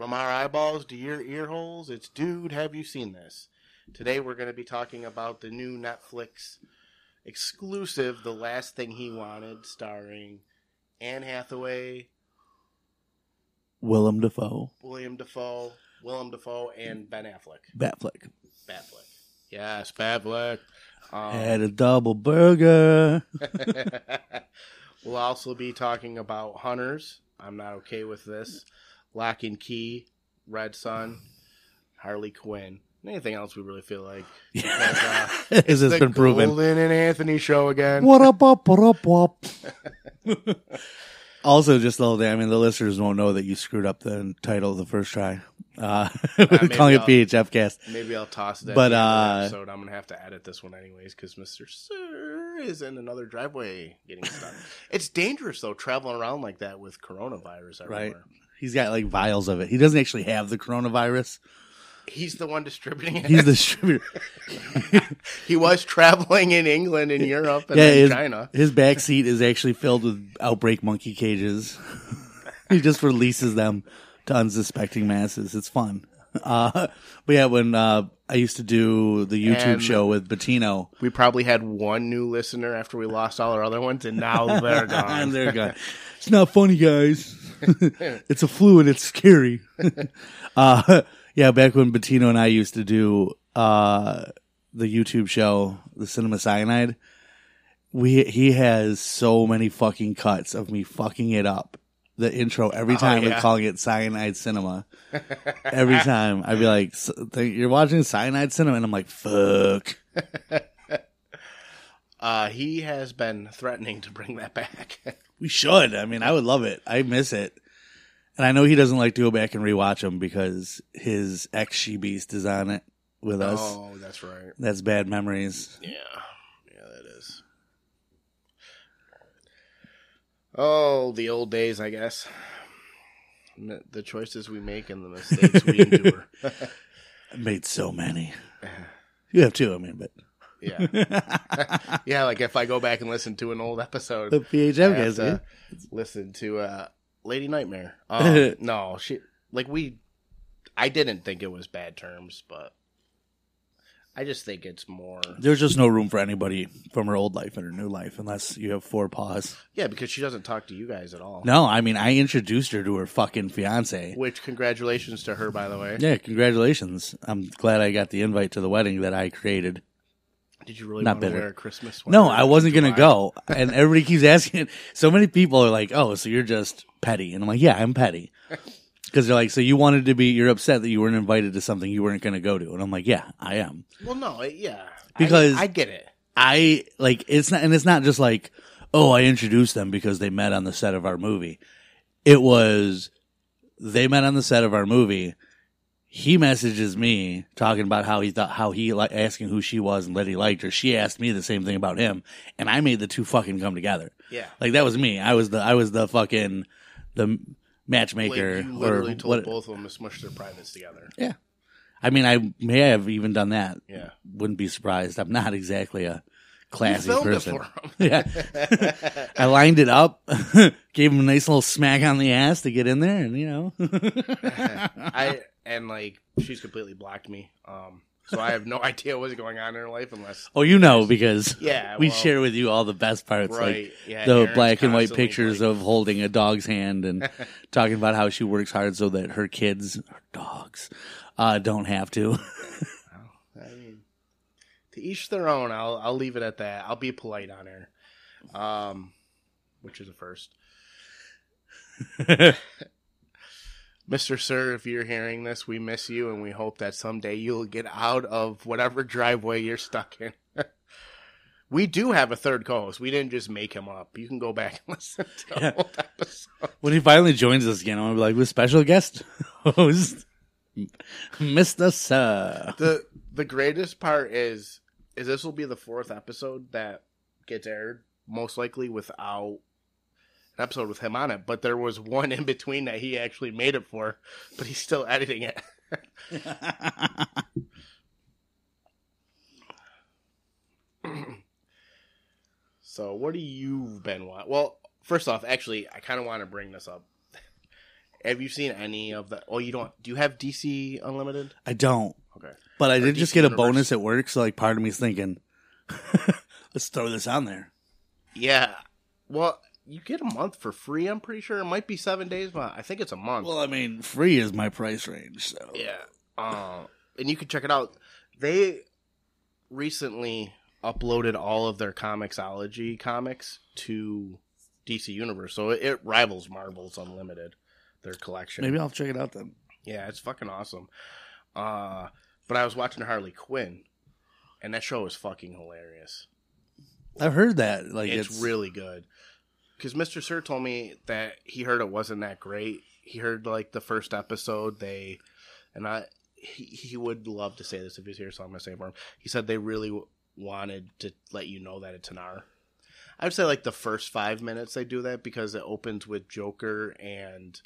From our eyeballs to your ear holes, it's Dude, have you seen this? Today we're going to be talking about the new Netflix exclusive, The Last Thing He Wanted, starring Anne Hathaway, Willem Dafoe, William Defoe, Willem Dafoe, and Ben Affleck. Batfleck. Batfleck. Yes, Batfleck. Um, Had a double burger. we'll also be talking about Hunters. I'm not okay with this. Lock and Key, Red Sun, Harley Quinn. Anything else we really feel like? Because, uh, Has this the been proven? Golden and Anthony show again. What up, up, what up, wop. Also, just a little thing. I mean, the listeners won't know that you screwed up the title the first try. Uh, maybe calling it I'll- PHF cast. Maybe I'll toss that. But, But uh, episode. I'm gonna have to edit this one anyways because Mister Sir is in another driveway getting stuck. it's dangerous though traveling around like that with coronavirus everywhere. Right. He's got like vials of it. He doesn't actually have the coronavirus. He's the one distributing it. He's the distributor. he was traveling in England and Europe and yeah, his, China. his back seat is actually filled with outbreak monkey cages. he just releases them to unsuspecting masses. It's fun. Uh, but yeah, when uh, I used to do the YouTube And- show with Bettino, We probably had one new listener after we lost all our other ones, and now they're gone. and they're gone. It's not funny, guys. it's a flu and it's scary. uh, yeah, back when Bettino and I used to do uh, the YouTube show, the Cinema Cyanide, we he has so many fucking cuts of me fucking it up. The intro every time yeah. and calling it Cyanide Cinema. Every time I'd be like, "S- th- "You're watching Cyanide Cinema," and I'm like, "Fuck." Uh, he has been threatening to bring that back. We should. I mean, I would love it. I miss it. And I know he doesn't like to go back and rewatch them because his ex she beast is on it with us. oh, that's right. That's bad memories. Yeah, yeah, that is. Oh, the old days, I guess. The choices we make and the mistakes we endure. I made so many. You have too, I mean, but yeah, yeah. Like if I go back and listen to an old episode, the PHM guys. to yeah. listen to uh, Lady Nightmare. Um, no, she like we. I didn't think it was bad terms, but I just think it's more. There's just no room for anybody from her old life and her new life unless you have four paws. Yeah, because she doesn't talk to you guys at all. No, I mean, I introduced her to her fucking fiance. Which congratulations to her, by the way. Yeah, congratulations. I'm glad I got the invite to the wedding that I created. Did you really Not want to bitter. wear a Christmas? One? No, I wasn't going to go. And everybody keeps asking. So many people are like, oh, so you're just petty. And I'm like, yeah, I'm petty. Because they're like, so you wanted to be, you're upset that you weren't invited to something you weren't going to go to. And I'm like, yeah, I am. Well, no, yeah, Because- I, I get it. I, like, it's not, and it's not just like, oh, I introduced them because they met on the set of our movie. It was, they met on the set of our movie. He messages me talking about how he thought, how he like asking who she was and that he liked her. She asked me the same thing about him. And I made the two fucking come together. Yeah, Like that was me. I was the I was the fucking the matchmaker like, you or literally told what? both of them to smush their privates together. Yeah. I mean, I may have even done that. Yeah, Wouldn't be surprised. I'm not exactly a classy person. Yeah. I lined it up, gave him a nice little smack on the ass to get in there, and you know, I and like she's completely blocked me. Um, so I have no idea what's going on in her life unless oh, you know, because yeah, we well, share with you all the best parts, right. like yeah, the Aaron's black and white pictures like, of holding a dog's hand and talking about how she works hard so that her kids, her dogs, uh, don't have to. I mean, to each their own. I'll I'll leave it at that. I'll be polite on her, um, which is a first. Mr. Sir, if you're hearing this, we miss you and we hope that someday you'll get out of whatever driveway you're stuck in. we do have a third co host. We didn't just make him up. You can go back and listen to Yeah. old episodes. When he finally joins us again, I'm gonna be like, with special guest host, Mr. Sir. The the greatest part is is this will be the fourth episode that gets aired, most likely without episode with him on it. But there was one in between that he actually made it for, but he's still editing it. So, what do you been watching? Well, first off, actually, I kind of want to bring this up. Have you seen any of the? Oh, you don't. Do you have DC Unlimited? I don't, Okay. but I Or did just DC get a bonus at work, so like part of me's thinking, let's throw this on there. Yeah. Well, you get a month for free. I'm pretty sure it might be seven days, but I think it's a month. Well, I mean, free is my price range, so Yeah. Uh, and you can check it out. They recently uploaded all of their Comixology comics to DC Universe, so it, it rivals Marvel's Unlimited, their collection. maybe I'll check it out then. Yeah, it's fucking awesome. Uh, but I was watching Harley Quinn, and that show is fucking hilarious. I've heard that. Like it's, it's, really good. Because Mr. Sir told me that he heard it wasn't that great. He heard like the first episode. They and I he, he would love to say this if he's here, so I'm gonna say it for him. He said they really w- wanted to let you know that it's an R. I would say like the first five minutes they do that because it opens with Joker and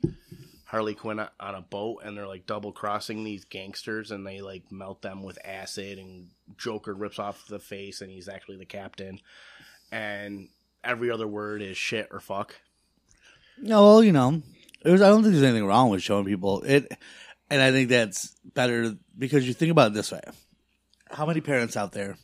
Harley Quinn on a boat, and they're like double crossing these gangsters, and they like melt them with acid, and Joker rips off the face, and he's actually the captain, and every other word is shit or fuck. No, well, you know, there's, I don't think there's anything wrong with showing people it, and I think that's better because you think about it this way: how many parents out there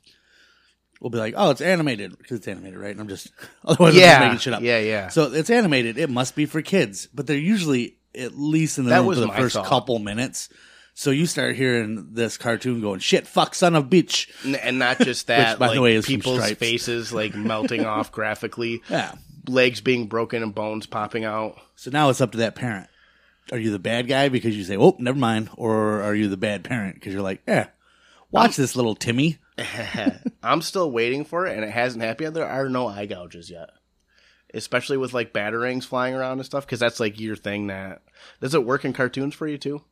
will be like, "Oh, it's animated because it's animated, right?" And I'm just otherwise I'm just making shit up. yeah, yeah. So it's animated; it must be for kids, but they're usually at least in the That was the first thought. couple minutes. So you start hearing this cartoon going, "Shit, fuck, son of bitch." N- and not just that, by the way, is people's Stripes. faces like melting off graphically, Yeah. legs being broken and bones popping out. So now it's up to that parent. Are you the bad guy because you say, "Oh, never mind," or are you the bad parent because you're like, "Yeah, watch this little Timmy." I'm still waiting for it, and it hasn't happened yet. There are no eye gouges yet, especially with like batarangs flying around and stuff, because that's like your thing. That does it work in cartoons for you too?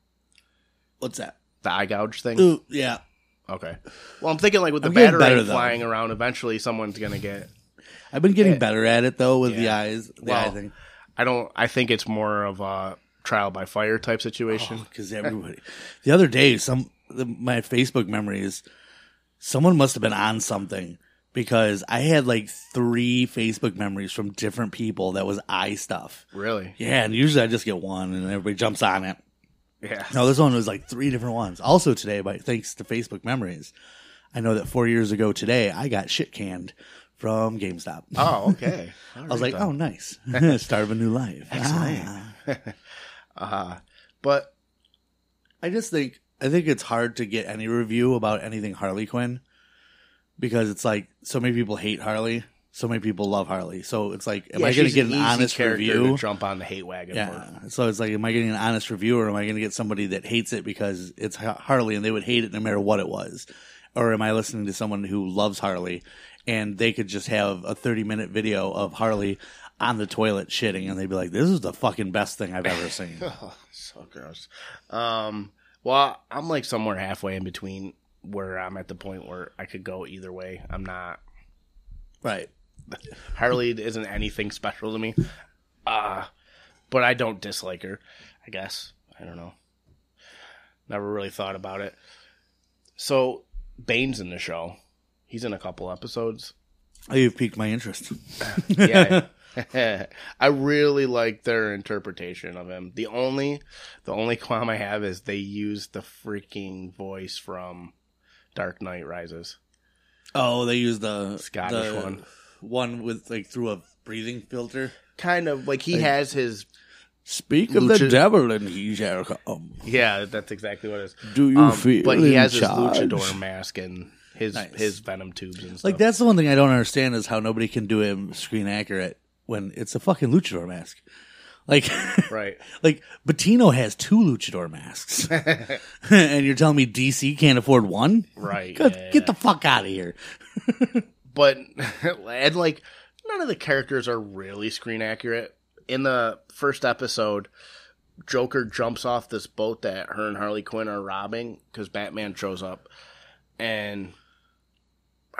What's that? The eye gouge thing. Ooh, yeah. Okay. Well, I'm thinking like with the I'm getting better, though. flying around, eventually someone's gonna get. I've been getting better at it though with the Yeah. eyes. The Well, eye thing. I don't. I think it's more of a trial by fire type situation. Oh, because everybody. the other day, some the, my Facebook memories, someone must have been on something because I had like three Facebook memories from different people that was eye stuff. Really? Yeah, and usually I just get one, and everybody jumps on it. Yeah. No, this one was like three different ones. Also today, by thanks to Facebook memories, I know that four years ago today I got shit canned from GameStop. Oh, okay. I was like, oh, nice, start of a new life. Ah. uh, but I just think I think it's hard to get any review about anything Harley Quinn because it's like so many people hate Harley, so many people love Harley. So it's like, am yeah, I going to get an, easy honest review? To jump on the hate wagon. for. Yeah. So it's like, am I getting an honest review, or am I going to get somebody that hates it because it's Harley and they would hate it no matter what it was, or am I listening to someone who loves Harley and they could just have a thirty minute video of Harley on the toilet shitting and they'd be like, "This is the fucking best thing I've ever seen." Oh, so gross. Um, well, I'm like somewhere halfway in between where I'm at the point where I could go either way. I'm not. right. Harley isn't anything special to me. Uh, but I don't dislike her, I guess. I don't know. Never really thought about it. So, Bane's in the show. He's in a couple episodes. Oh, you've piqued my interest. Yeah. I really like their interpretation of him. The only the only qualm I have is they used the freaking voice from Dark Knight Rises. Oh, they use the Scottish the one. One with like through a breathing filter. Kind of like he has his Speak of the devil, and he shall come. yeah, that's exactly what it is. Do you Um, feel but he in has his luchador mask and his Nice. his venom tubes and stuff. Like that's the one thing I don't understand is how nobody can do him screen accurate when it's a fucking luchador mask. Like, right. like Bettino has two luchador masks, and you're telling me DC can't afford one? Right. Get, yeah. get the fuck out of here! but and like none of the characters are really screen accurate. In the first episode, Joker jumps off this boat that her and Harley Quinn are robbing because Batman shows up, and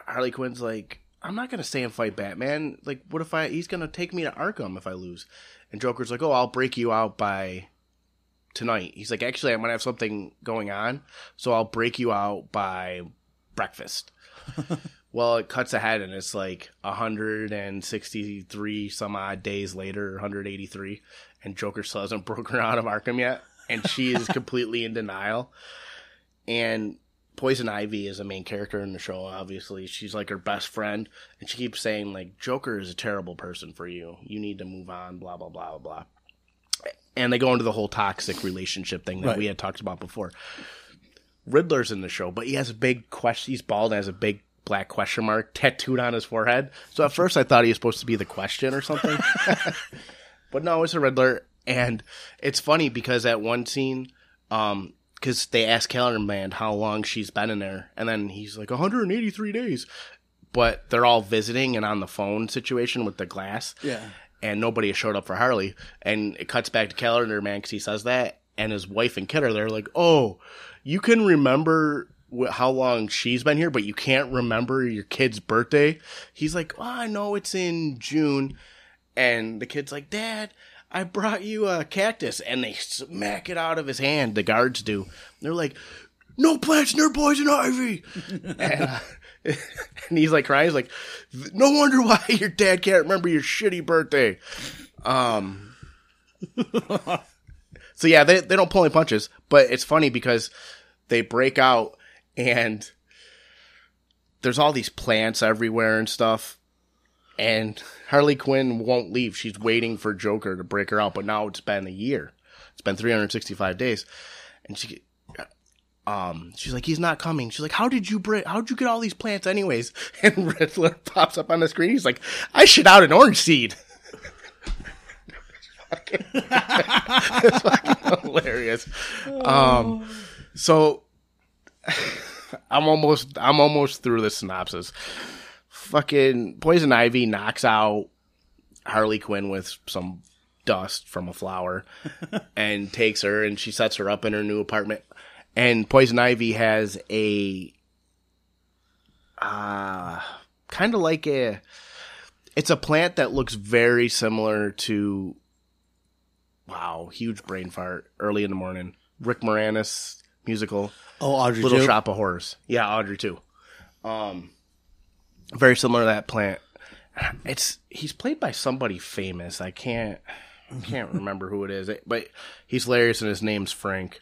Harley Quinn's like, "I'm not gonna stay and fight Batman. Like, what if I? He's gonna take me to Arkham if I lose." And Joker's like, "Oh, I'll break you out by." Tonight, he's like, actually, I'm gonna have something going on, so I'll break you out by breakfast. Well, it cuts ahead and it's like 163 some odd days later, 183, and Joker still hasn't broken her out of Arkham yet, and she is completely in denial. And Poison Ivy is a main character in the show. Obviously, she's like her best friend, and she keeps saying like Joker is a terrible person for you. You need to move on. Blah blah blah blah blah. And they go into the whole toxic relationship thing that Right. we had talked about before. Riddler's in the show, but he has a big question. He's bald and has a big black question mark tattooed on his forehead. So at first I thought he was supposed to be the question or something. but no, it's a Riddler. And it's funny because at one scene, um, because they ask Calendar Man how long she's been in there, and then he's like 183 days. But they're all visiting and on the phone situation with the glass Yeah. and nobody has showed up for Harley. And it cuts back to Calendar Man because he says that, and his wife and kid are there, like, "Oh, you can remember wh- how long she's been here, but you can't remember your kid's birthday." He's like, oh, "I know it's in June," and the kid's like, "Dad." I brought you a cactus, and they smack it out of his hand. The guards do. They're like, "No plants near poison ivy," and, uh, and he's like crying. He's like, "No wonder why your dad can't remember your shitty birthday." Um. so yeah, they they don't pull any punches, but it's funny because they break out and there's all these plants everywhere and stuff. And Harley Quinn won't leave. She's waiting for Joker to break her out, but now it's been a year. It's been 365 days. And she um she's like he's not coming. She's like how did you break how did you get all these plants anyways? And Riddler pops up on the screen. He's like I shit out an orange seed. it's fucking hilarious. Um so I'm almost I'm almost through the synopsis. Fucking Poison Ivy knocks out Harley Quinn with some dust from a flower and takes her and she sets her up in her new apartment. And Poison Ivy has a uh kind of like a it's a plant that looks very similar to wow, huge brain fart early in the morning. Rick Moranis musical. Oh, Audrey Little too? Shop of Horrors. Yeah, Audrey II. Um, very similar to that plant. It's he's played by somebody famous. I can't I can't remember who it is, but he's hilarious and his name's Frank.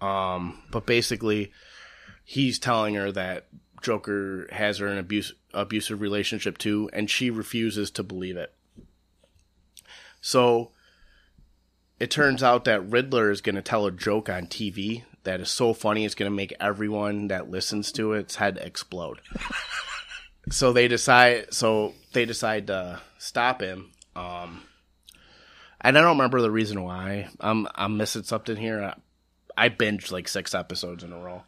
Um, but basically, he's telling her that Joker has her in abuse abusive relationship too, and she refuses to believe it. So it turns out that Riddler is going to tell a joke on TV that is so funny it's going to make everyone that listens to its head explode. so they decide. So they decide to stop him. Um, and I don't remember the reason why. I'm I'm missing something here. I, I binged like six episodes in a row.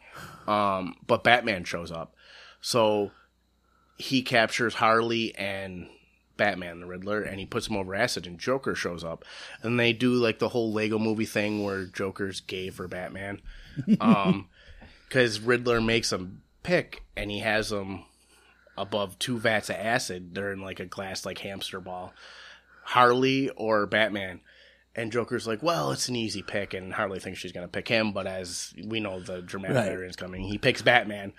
Um, but Batman shows up, so he captures Harley and Batman, the Riddler, and he puts him over acid, and Joker shows up, and they do like the whole Lego Movie thing where Joker's gay for Batman, um, because Riddler makes him pick, and he has him above two vats of acid. They're in like a glass like hamster ball, Harley or Batman. And Joker's like, well, it's an easy pick, and Harley thinks she's gonna pick him, but as we know, the dramatic Right. coming. He picks Batman.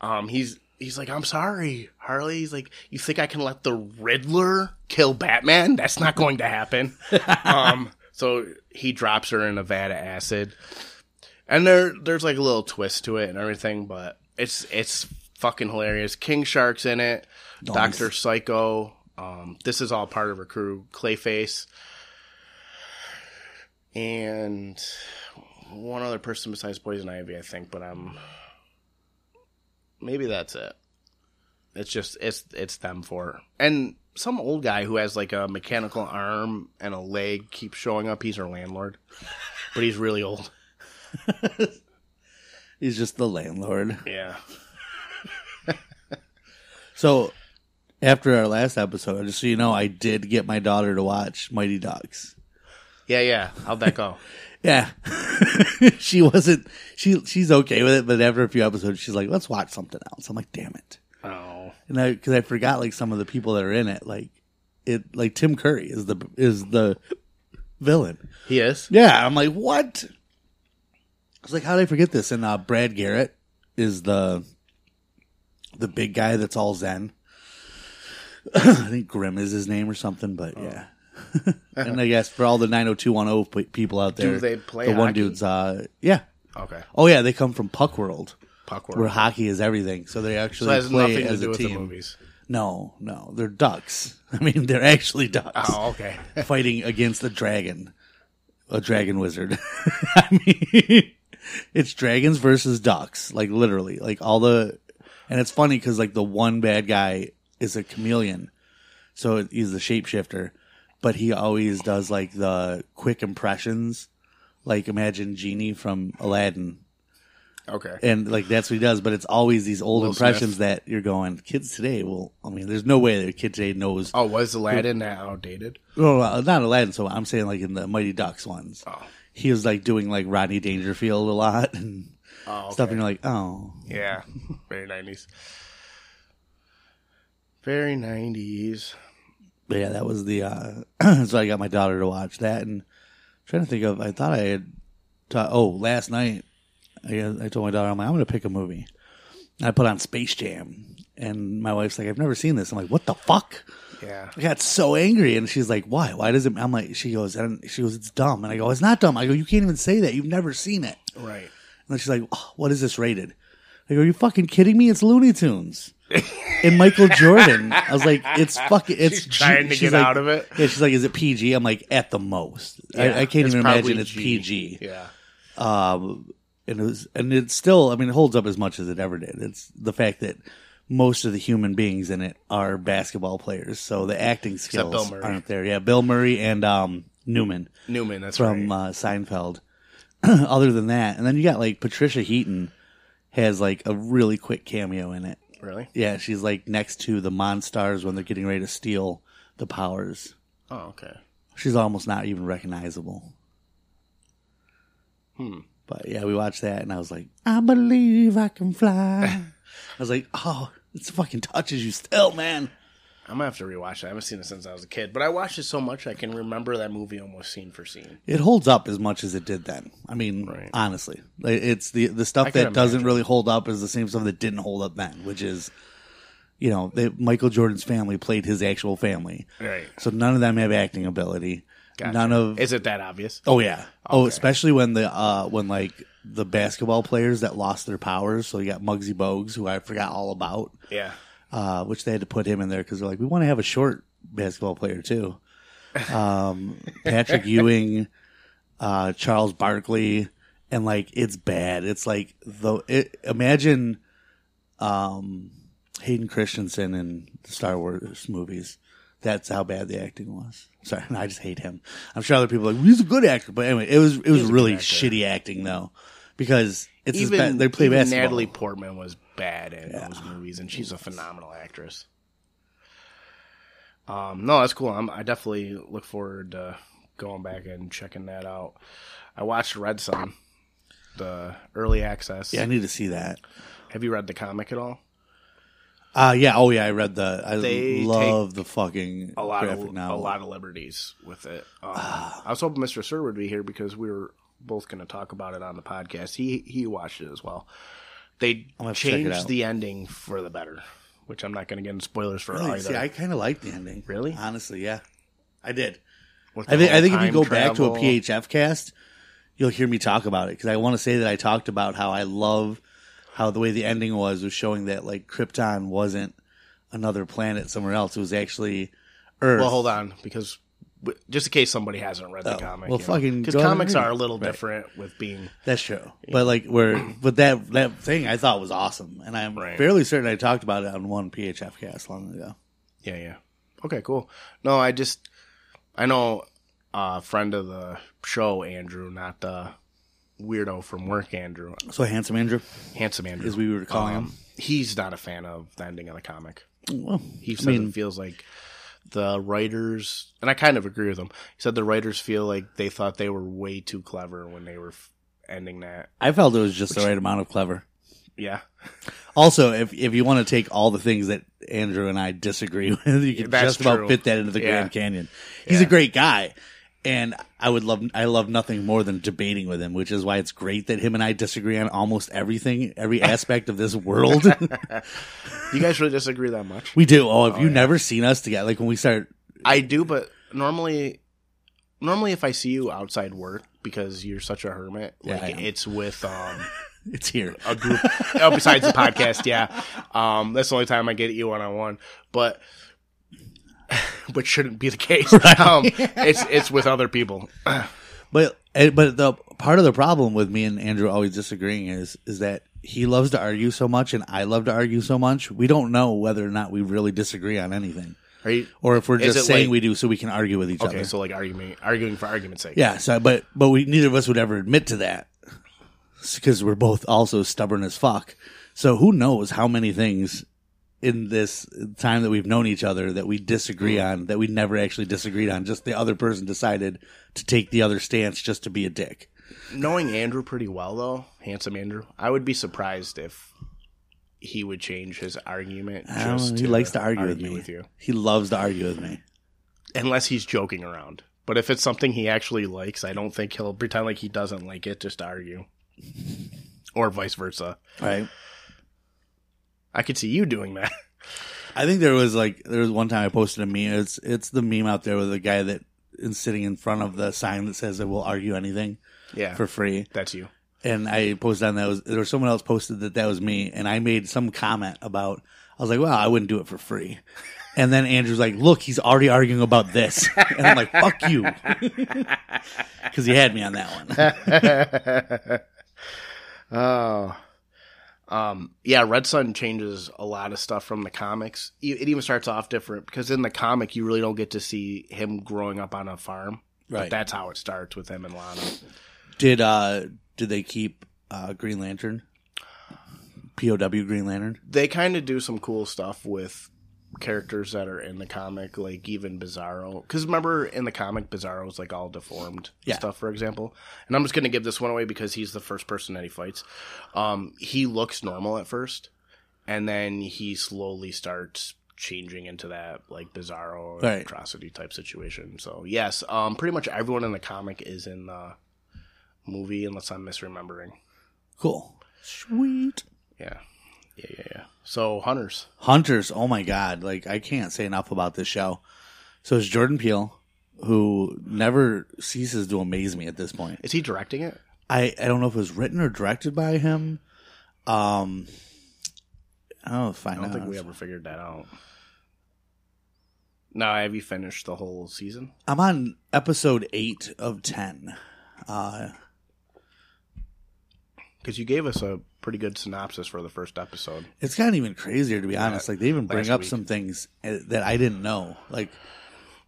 Um, he's he's like, I'm sorry, Harley. He's like, you think I can let the Riddler kill Batman? That's not going to happen. um, so he drops her in a vat of acid, and there there's like a little twist to it and everything, but it's it's fucking hilarious. King Shark's in it, Nice. Doctor Psycho. Um, this is all part of her crew. Clayface. And one other person besides Poison Ivy, I think, but I'm maybe that's it. It's just it's it's them four and some old guy who has like a mechanical arm and a leg keeps showing up. He's our landlord, but he's really old. He's just the landlord. Yeah, So after our last episode, just so you know, I did get my daughter to watch Mighty Ducks. yeah, yeah. How'd that go? Yeah, she wasn't. She she's okay with it, but after a few episodes, she's like, "Let's watch something else." I'm like, "Damn it!" Oh, And I because I forgot like some of the people that are in it, like it, like Tim Curry is the is the villain. he is. Yeah, I'm like, what? I was like, how did I forget this? And uh, Brad Garrett is the the big guy that's all Zen. I think Grim is his name or something, but yeah. and I guess for all the 90210 people out there, Do they play the one hockey? dude's, uh, yeah. Okay. Oh yeah, they come from Puck World, Puck World. where hockey is everything. So they actually has play nothing to as do a with team. the movies. No, no, they're ducks. I mean, they're actually ducks Oh, okay. fighting against a dragon, a dragon wizard. I mean, it's dragons versus ducks, like literally, like all the, and it's funny because like the one bad guy is a chameleon, so he's the shapeshifter, but he always does like the quick impressions, like imagine genie from Aladdin, Okay. and like that's what he does. But it's always these old Will impressions that you're going, kids today. Well, I mean, there's no way that a kid today knows Oh, was Aladdin that outdated? no, no, not Aladdin. So I'm saying like in the Mighty Ducks ones, Oh. He was like doing like Rodney Dangerfield a lot and Oh, stuff, and you're like, oh, Yeah. Very 90s. Very 90s. but yeah, that was the. uh So I got my daughter to watch that, and trying to think of. I thought I had. Ta- oh, last night I, I told my daughter, I'm like, I'm going to pick a movie. And I put on Space Jam, and my wife's like, I've never seen this. I'm like, what the fuck? Yeah. I got so angry, and she's like, "Why? Why does it?" I'm like, she goes, and she goes, "It's dumb," and I go, "It's not dumb." I go, "You can't even say that. You've never seen it." Right. And then she's like, oh, "What is this rated?" I go, "Are you fucking kidding me? It's Looney Tunes." and Michael Jordan. I was like, "It's fucking." It's She's trying to she's get like- out of it. Yeah, she's like, "Is it PG?" I'm like, "At the most." I, Yeah, I can't even imagine it's G. PG. Yeah. Um, and it was, and it's still. I mean, it holds up as much as it ever did. It's the fact that most of the human beings in it are basketball players, so the acting skills aren't there. Yeah, Bill Murray and um, Newman Newman, that's from right. uh, Seinfeld. Other than that, and then you got like Patricia Heaton has like a really quick cameo in it. really? Yeah, she's like next to the Monstars when they're getting ready to steal the powers. Oh, okay. She's almost not even recognizable. Hmm. But yeah, we watched that, and I was like, I believe I can fly. I was like, oh, it fucking touches you still, man. I'm gonna have to rewatch it. I haven't seen it since I was a kid, but I watched it so much I can remember that movie almost scene for scene. It holds up as much as it did then. I mean, Right. honestly, it's the the stuff that doesn't really hold up is the same stuff that didn't hold up then, which is, you know, they, Michael Jordan's family played his actual family, Right. so none of them have acting ability. Gotcha. None of Is it that obvious? Oh yeah. Oh, especially when the uh when like the basketball players that lost their powers. So you got Muggsy Bogues, who I forgot all about, Yeah. uh, which they had to put him in there because they're like, we want to have a short basketball player too. Um, Patrick Ewing, uh, Charles Barkley, and like it's bad. It's like the it, imagine, um, Hayden Christensen in the Star Wars movies. That's how bad the acting was. Sorry, I just hate him. I'm sure other people are like he's a good actor, but anyway, it was it was really actor. shitty acting though, because it's his Even ba- they play even basketball. Natalie Portman was bad in those movies, and she's a phenomenal actress. Um, no, that's cool. I'm, I definitely look forward to going back and checking that out. I watched Red Sun, the early access. Yeah, I need to see that. Have you read the comic at all? Uh yeah, oh yeah, I read the I They love the fucking a lot graphic of novel. a lot of liberties with it. Um, I was hoping Mr. Sir would be here because we were both going to talk about it on the podcast. He he watched it as well. They have to check it changed out. the ending for the better, which I'm not going to get into spoilers for Really? either. See, I kind of liked the ending. Really? Honestly, yeah, I did. With I the think I whole think if you time go back to a travel- PHF cast, you'll hear me talk about it because I want to say that I talked about how I love how the way the ending was was showing that like Krypton wasn't another planet somewhere else. It was actually Earth. Well, hold on, because w- just in case somebody hasn't read the Oh, comic, well, fucking because go ahead and comics read are a little Right. different with being That's true. But like where but that that thing I thought was awesome. And I'm Right. fairly certain I talked about it on one PHF cast long ago. Yeah, yeah. Okay, cool. No, I just I know a friend of the show, Andrew, not the weirdo from work, Andrew, So handsome Andrew. handsome Andrew, As we were calling him. Um, he's not a fan of the ending of the comic. Well, He I said mean, it feels like the writers, and I kind of agree with him. He said the writers feel like they thought they were way too clever when they were f- ending that. I felt it was just the right amount of clever. Yeah, Also, if if you want to take all the things that Andrew and I disagree with, you can That's just about true. fit that into the Yeah. Grand Canyon. He's Yeah. a great guy, and I would love I love nothing more than debating with him, which is why it's great that him and I disagree on almost everything, every aspect of this world. You guys really disagree that much? we do. Oh, have you never seen us together? Like when we start I do, but normally, normally if I see you outside work because you're such a hermit, Yeah, like it's with um it's here. a group. oh, besides the podcast, yeah. Um, that's the only time I get you one on one, but which shouldn't be the case. Um, it's it's with other people. But eh, but the part of the problem with me and Andrew always disagreeing is is that he loves to argue so much and I love to argue so much. We don't know whether or not we really disagree on anything, you or if we're just saying like- we do so we can argue with each okay? other. So like arguing, arguing for argument's sake. Yeah, so but but we neither of us would ever admit to that because we're both also stubborn as fuck. So who knows how many things in this time that we've known each other that we disagree mm. on that we never actually disagreed on. Just the other person decided to take the other stance just to be a dick. Knowing Andrew pretty well, though, handsome Andrew, I would be surprised if he would change his argument. Just know, he likes to argue, with me. with you, He loves to argue with me. unless he's joking around. But if it's something he actually likes, I don't think he'll pretend like he doesn't like it just to argue, or vice versa. Right. I could see you doing that. I think there was like there was one time I posted a meme. It's it's the meme out there with the guy that is sitting in front of the sign that says that we'll argue anything Yeah, for free. that's you. and I posted on that was there was someone else posted that that was me, and I made some comment about I was like, well, I wouldn't do it for free. And then Andrew's like, look, he's already arguing about this, and I'm like, fuck you, because he had me on that one. Oh. Um, yeah, Red Sun changes a lot of stuff from the comics. It even starts off different because in the comic, you really don't get to see him growing up on a farm. But Right. that's how it starts with him and Lana. Did uh did they keep uh Green Lantern? POW Green Lantern. They kind of do some cool stuff with characters that are in the comic, like even Bizarro. Because remember, in the comic, Bizarro's like all deformed Yeah. stuff, for example. And I'm just going to give this one away because he's the first person that he fights. Um, he looks normal at first, and then he slowly starts changing into that like Bizarro Right. atrocity type situation. So yes, um, pretty much everyone in the comic is in the movie, unless I'm misremembering. Cool. Sweet. Yeah, yeah, yeah, yeah. So hunters. Hunters, oh my god, like I can't say enough about this show. So it's Jordan Peele, who never ceases to amaze me at this point. Is he directing it? I, I don't know if it was written or directed by him. Um I'll find I don't out. think we ever figured that out. Now, have you finished the whole season? I'm on episode eight of ten. Uh Because you gave us a pretty good synopsis for the first episode. it's gotten even crazier to be honest. Like they even bring last up week. some things uh, that I didn't know. Like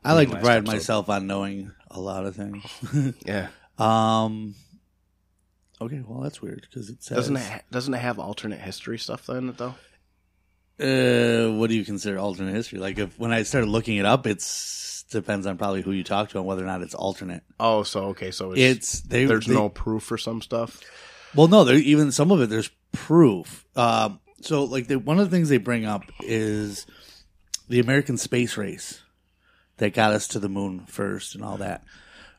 I like to last pride episode? myself on knowing a lot of things. Yeah, um Okay, well that's weird because it says doesn't it ha- doesn't it have alternate history stuff in it though? Uh, what do you consider alternate history? Like, if when I started looking it up, it's depends on probably who you talk to and whether or not it's alternate. Oh, so okay, so it's, It's they. there's they- no proof for some stuff. Well, no, there even some of it. There's proof. Um, so like the, one of the things they bring up is the American space race that got us to the moon first and all that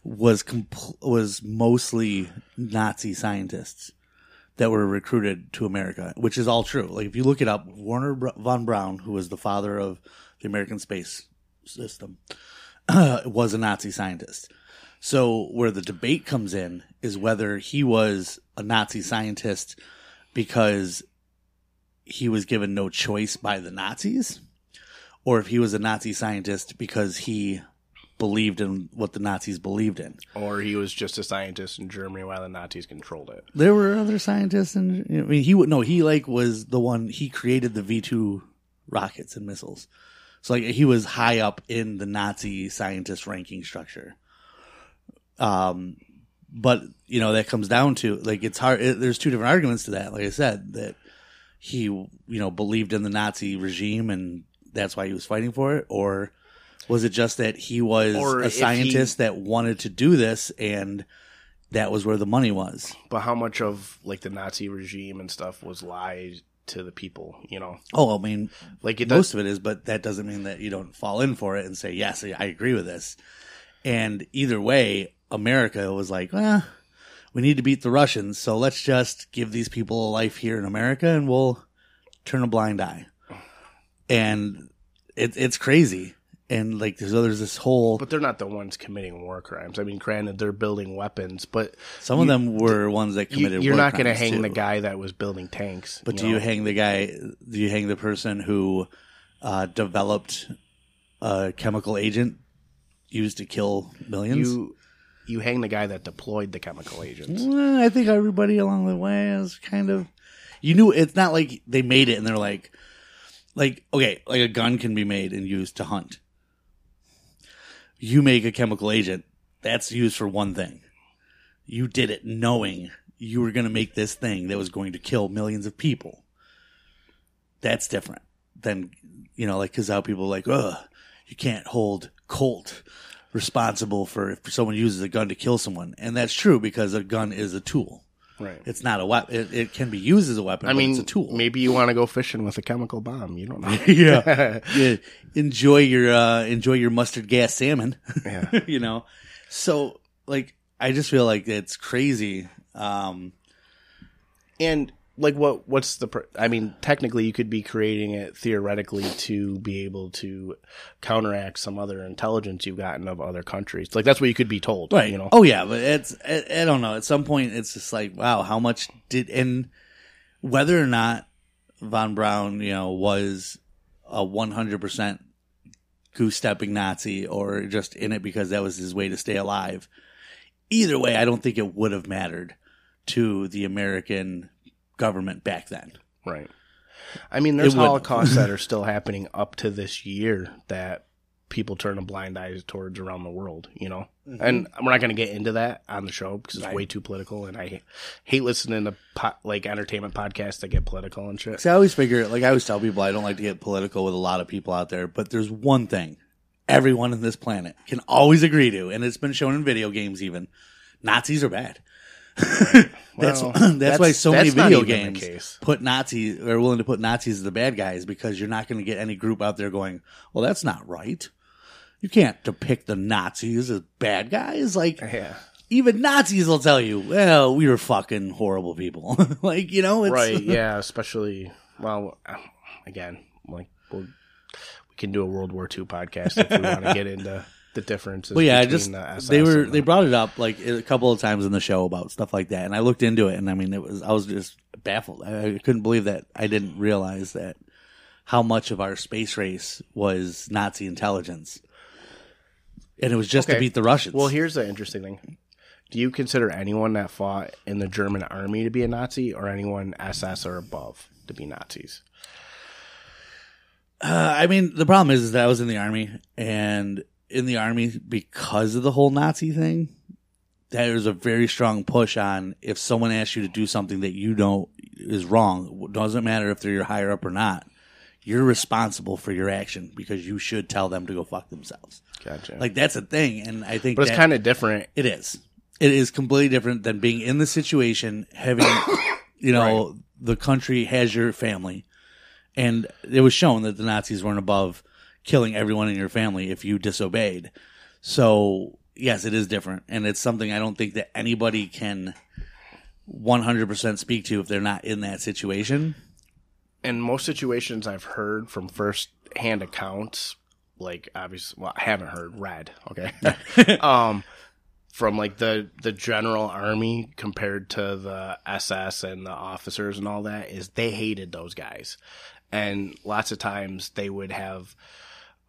was compl- was mostly Nazi scientists that were recruited to America, which is all true. Like if you look it up, Wernher von Braun, who was the father of the American space system, was a Nazi scientist. So where the debate comes in is whether he was a Nazi scientist because he was given no choice by the Nazis, or if he was a Nazi scientist because he believed in what the Nazis believed in. Or he was just a scientist in Germany while the Nazis controlled it. There were other scientists, and I mean, he would no, he like was the one he created the V two rockets and missiles. So like he was high up in the Nazi scientist ranking structure. Um, but you know that comes down to like it's hard. It, there's two different arguments to that. Like I said, that he you know believed in the Nazi regime and that's why he was fighting for it, or was it just that he was Or a if he- scientist that wanted to do this and that was where the money was? But how much of like the Nazi regime and stuff was lied to the people? You know, Oh, I mean, like it most does. of it is, but that doesn't mean that you don't fall in for it and say, yes, I agree with this. And either way, America was like, well, we need to beat the Russians, so let's just give these people a life here in America and we'll turn a blind eye. And it, it's crazy. And like, there's, there's this whole, But they're not the ones committing war crimes. I mean, granted, they're building weapons, but some of them were ones that you, committed you're not going to hang too. the guy that was building tanks. But do you hang the guy? Do you hang the person who uh, developed a chemical agent used to kill millions? you you hang the guy that deployed the chemical agents? Well, I think everybody along the way is kind of. You knew it's not like they made it and they're like, like okay, like a gun can be made and used to hunt. You make a chemical agent that's used for one thing. You did it knowing you were going to make this thing that was going to kill millions of people. That's different than you know, like because how people are like, ugh, you can't hold Colt responsible for if someone uses a gun to kill someone, and that's true because a gun is a tool. Right. It's not a weapon. It, it can be used as a weapon. I mean, it's a tool. maybe you want to go fishing with a chemical bomb. You don't know. yeah. yeah. Enjoy your uh, enjoy your mustard gas salmon. Yeah. you know. So like, I just feel like it's crazy. Um, and like what what's the pr- i mean technically you could be creating it theoretically to be able to counteract some other intelligence you've gotten of other countries like that's what you could be told Right. you know Oh yeah, but it's I, I don't know. At some point, it's just like, wow, how much did and whether or not von Braun, you know, was a one hundred percent goose stepping Nazi or just in it because that was his way to stay alive. Either way, I don't think it would have mattered to the American government back then. right i mean there's holocausts that are still happening up to this year that people turn a blind eye towards around the world you know mm-hmm. and we're not going to get into that on the show because it's Right. way too political and i hate listening to po- like entertainment podcasts that get political and shit See, I always figure, like I always tell people, I don't like to get political with a lot of people out there, but there's one thing everyone on this planet can always agree to, and it's been shown in video games even. Nazis are bad. that's, Well, that's that's- why so many that's video games put Nazis are willing to put Nazis as the bad guys because you're not going to get any group out there going, well, that's not right. You can't depict the Nazis as bad guys. Like, yeah even Nazis will tell you, well, we were fucking horrible people. like, you know, it's, right yeah especially well again like we'll, we can do a world war ii podcast if we want to get into the differences Well, yeah, I just the SS they were they brought it up like a couple of times in the show about stuff like that, and I looked into it, and I mean, it was I was just baffled. I, I couldn't believe that I didn't realize that how much of our space race was Nazi intelligence, and it was just to beat the Russians. well here's the interesting thing do you consider anyone that fought in the german army to be a nazi or anyone ss or above to be nazis Uh, I mean, the problem is, is that I was in the army, and in the army because of the whole Nazi thing, there's a very strong push on if someone asks you to do something that you know is wrong, it doesn't matter if they're your higher up or not. You're responsible for your action because you should tell them to go fuck themselves. gotcha Like that's a thing, and I think but it's kind of different it is. It is completely different than being in the situation, having, you know, the country has your family. And it was shown that the Nazis weren't above killing everyone in your family if you disobeyed. So, yes, it is different. And it's something I don't think that anybody can 100% speak to if they're not in that situation. in most situations I've heard from first hand accounts, like obviously, well, I haven't heard read, okay, um, from like the the general army compared to the SS and the officers and all that is they hated those guys, and lots of times they would have,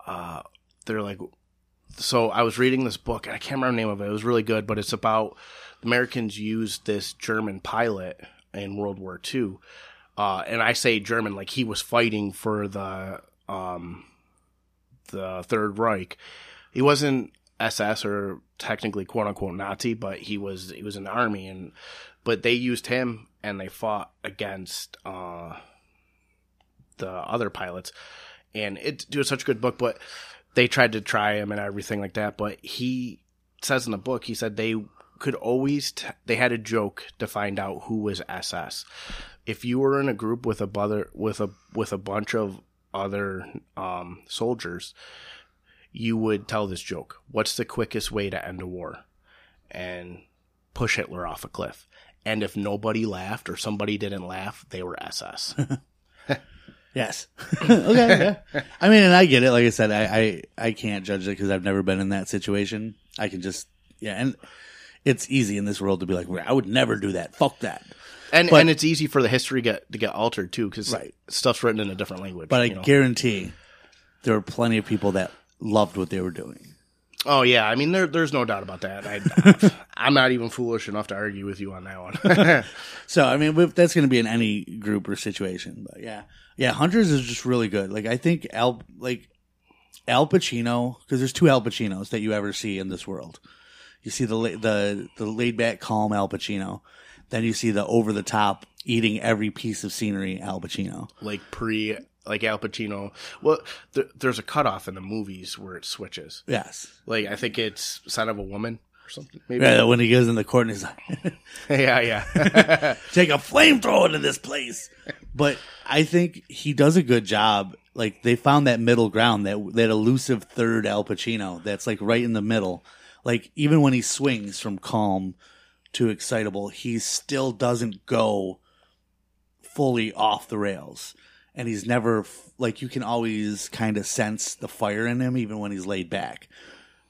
uh, they're like, so I was reading this book and I can't remember the name of it. It was really good, but it's about Americans used this German pilot in World War II uh, and I say German like he was fighting for the um, the Third Reich. He wasn't SS or technically quote unquote Nazi, but he was he was in the army, and but they used him and they fought against uh, the other pilots, and it, was such a good book, but they tried to try him and everything like that, but he says in the book he said they could always t- they had a joke to find out who was SS if you were in a group with a bother with a with a bunch of other um, soldiers, you would tell this joke. What's the quickest way to end a war? And push Hitler off a cliff. And if nobody laughed or somebody didn't laugh, they were SS. Yes. okay. Yeah. I mean, and I get it. Like I said, I I, I can't judge it because I've never been in that situation. I can just yeah, and it's easy in this world to be like, I would never do that. Fuck that. And But- and it's easy for the history get to get altered too because Right. stuff's written in a different language. But I know? guarantee there were plenty of people that loved what they were doing. Oh yeah, I mean there there's no doubt about that. I, I'm not even foolish enough to argue with you on that one. So I mean, that's going to be in any group or situation. But yeah, yeah, Hunters is just really good. Like I think Al like Al Pacino because there's two Al Pacinos that you ever see in this world. You see the the the laid back, calm Al Pacino, then you see the over the top, eating every piece of scenery Al Pacino. like pre like Al Pacino. Well, there, there's a cutoff in the movies where it switches. Yes, Like I think it's Son of a Woman or something. Maybe. yeah, when he goes in the court and he's like, yeah, yeah. take a flamethrower to this place. But I think he does a good job. Like they found that middle ground, that that elusive third Al Pacino that's like right in the middle. Like even when he swings from calm to excitable, he still doesn't go fully off the rails. And he's never like you can always kind of sense the fire in him even when he's laid back.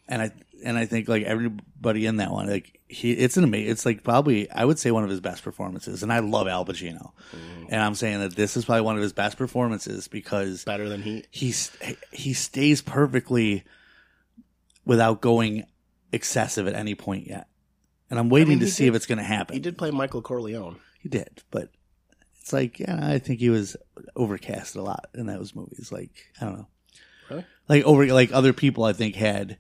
And I and I think like everybody in that one, like he, it's an amazing. It's like probably I would say one of his best performances. And I love Al Pacino, mm. and I'm saying that this is probably one of his best performances because Better than he. he's he stays perfectly without going excessive at any point yet. And I'm waiting mean, to see did- if it's going to happen. He did play Michael Corleone. He did, but it's like yeah, I think he was overcast a lot in those movies. Like I don't know, Really? like over like other people I think had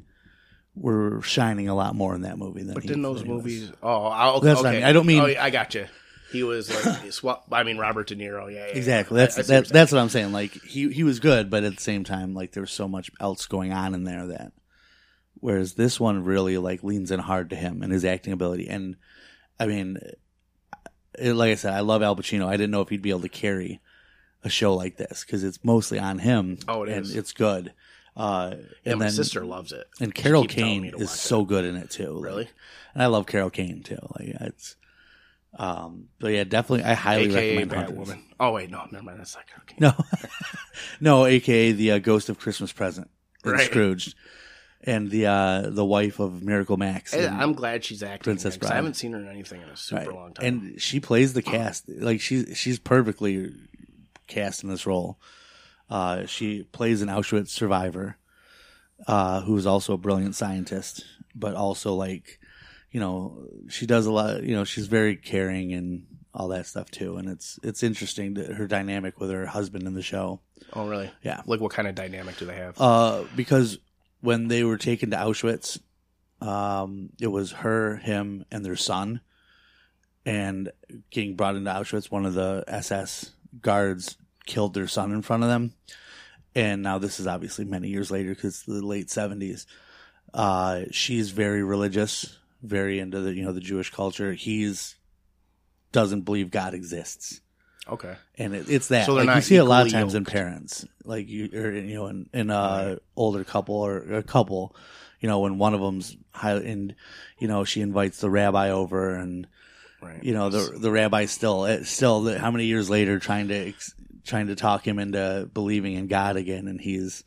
were shining a lot more in that movie than. But he- didn't those movies? Oh, I, That's okay. I mean. I don't mean- Oh, yeah, I got you. He was like, swap, I mean, Robert De Niro. Yeah, yeah. Exactly. I- That's I what that, you're that's what I'm saying. Like he he was good, but at the same time, like there was so much else going on in there that. Whereas this one really like leans in hard to him and his acting ability, and I mean, it, like I said, I love Al Pacino. I didn't know if he'd be able to carry a show like this because it's mostly on him. Oh, it and is. it's good. Uh, Yeah, and my then sister loves it. and Carol Kane is so good in it too. Like, Really? and I love Carol Kane too. Like it's, um, but yeah, definitely, I highly AKA recommend. Batwoman. Oh wait, no, never mind. That's not Carol Kane. No, no, aka the uh, Ghost of Christmas Present, Right. Scrooged, and the uh, the wife of Miracle Max. I'm glad she's acting. Princess Bride. I haven't seen her in anything in a super right. long time. and she plays the cast like she's she's perfectly cast in this role. Uh, she plays an Auschwitz survivor, uh, who is also a brilliant scientist, but also like, you know, she does a lot. You know, she's very caring and all that stuff too. And it's it's interesting that her dynamic with her husband in the show. oh really? Yeah. Like, what kind of dynamic do they have? Uh, because when they were taken to Auschwitz, um, it was her, him, and their son. And getting brought into Auschwitz, one of the SS guards killed their son in front of them. And now this is obviously many years later because the late seventies. Uh, she's very religious, very into the you know the Jewish culture. He's doesn't believe God exists okay. and it, it's that. So like, you see a lot of times in parents, like you, or you know, in, in a Right. older couple or a couple, you know, when one of them's high, and you know, she invites the rabbi over, and Right. you know, the the rabbi still, eh, still, how many years later, trying to trying to talk him into believing in God again, and he's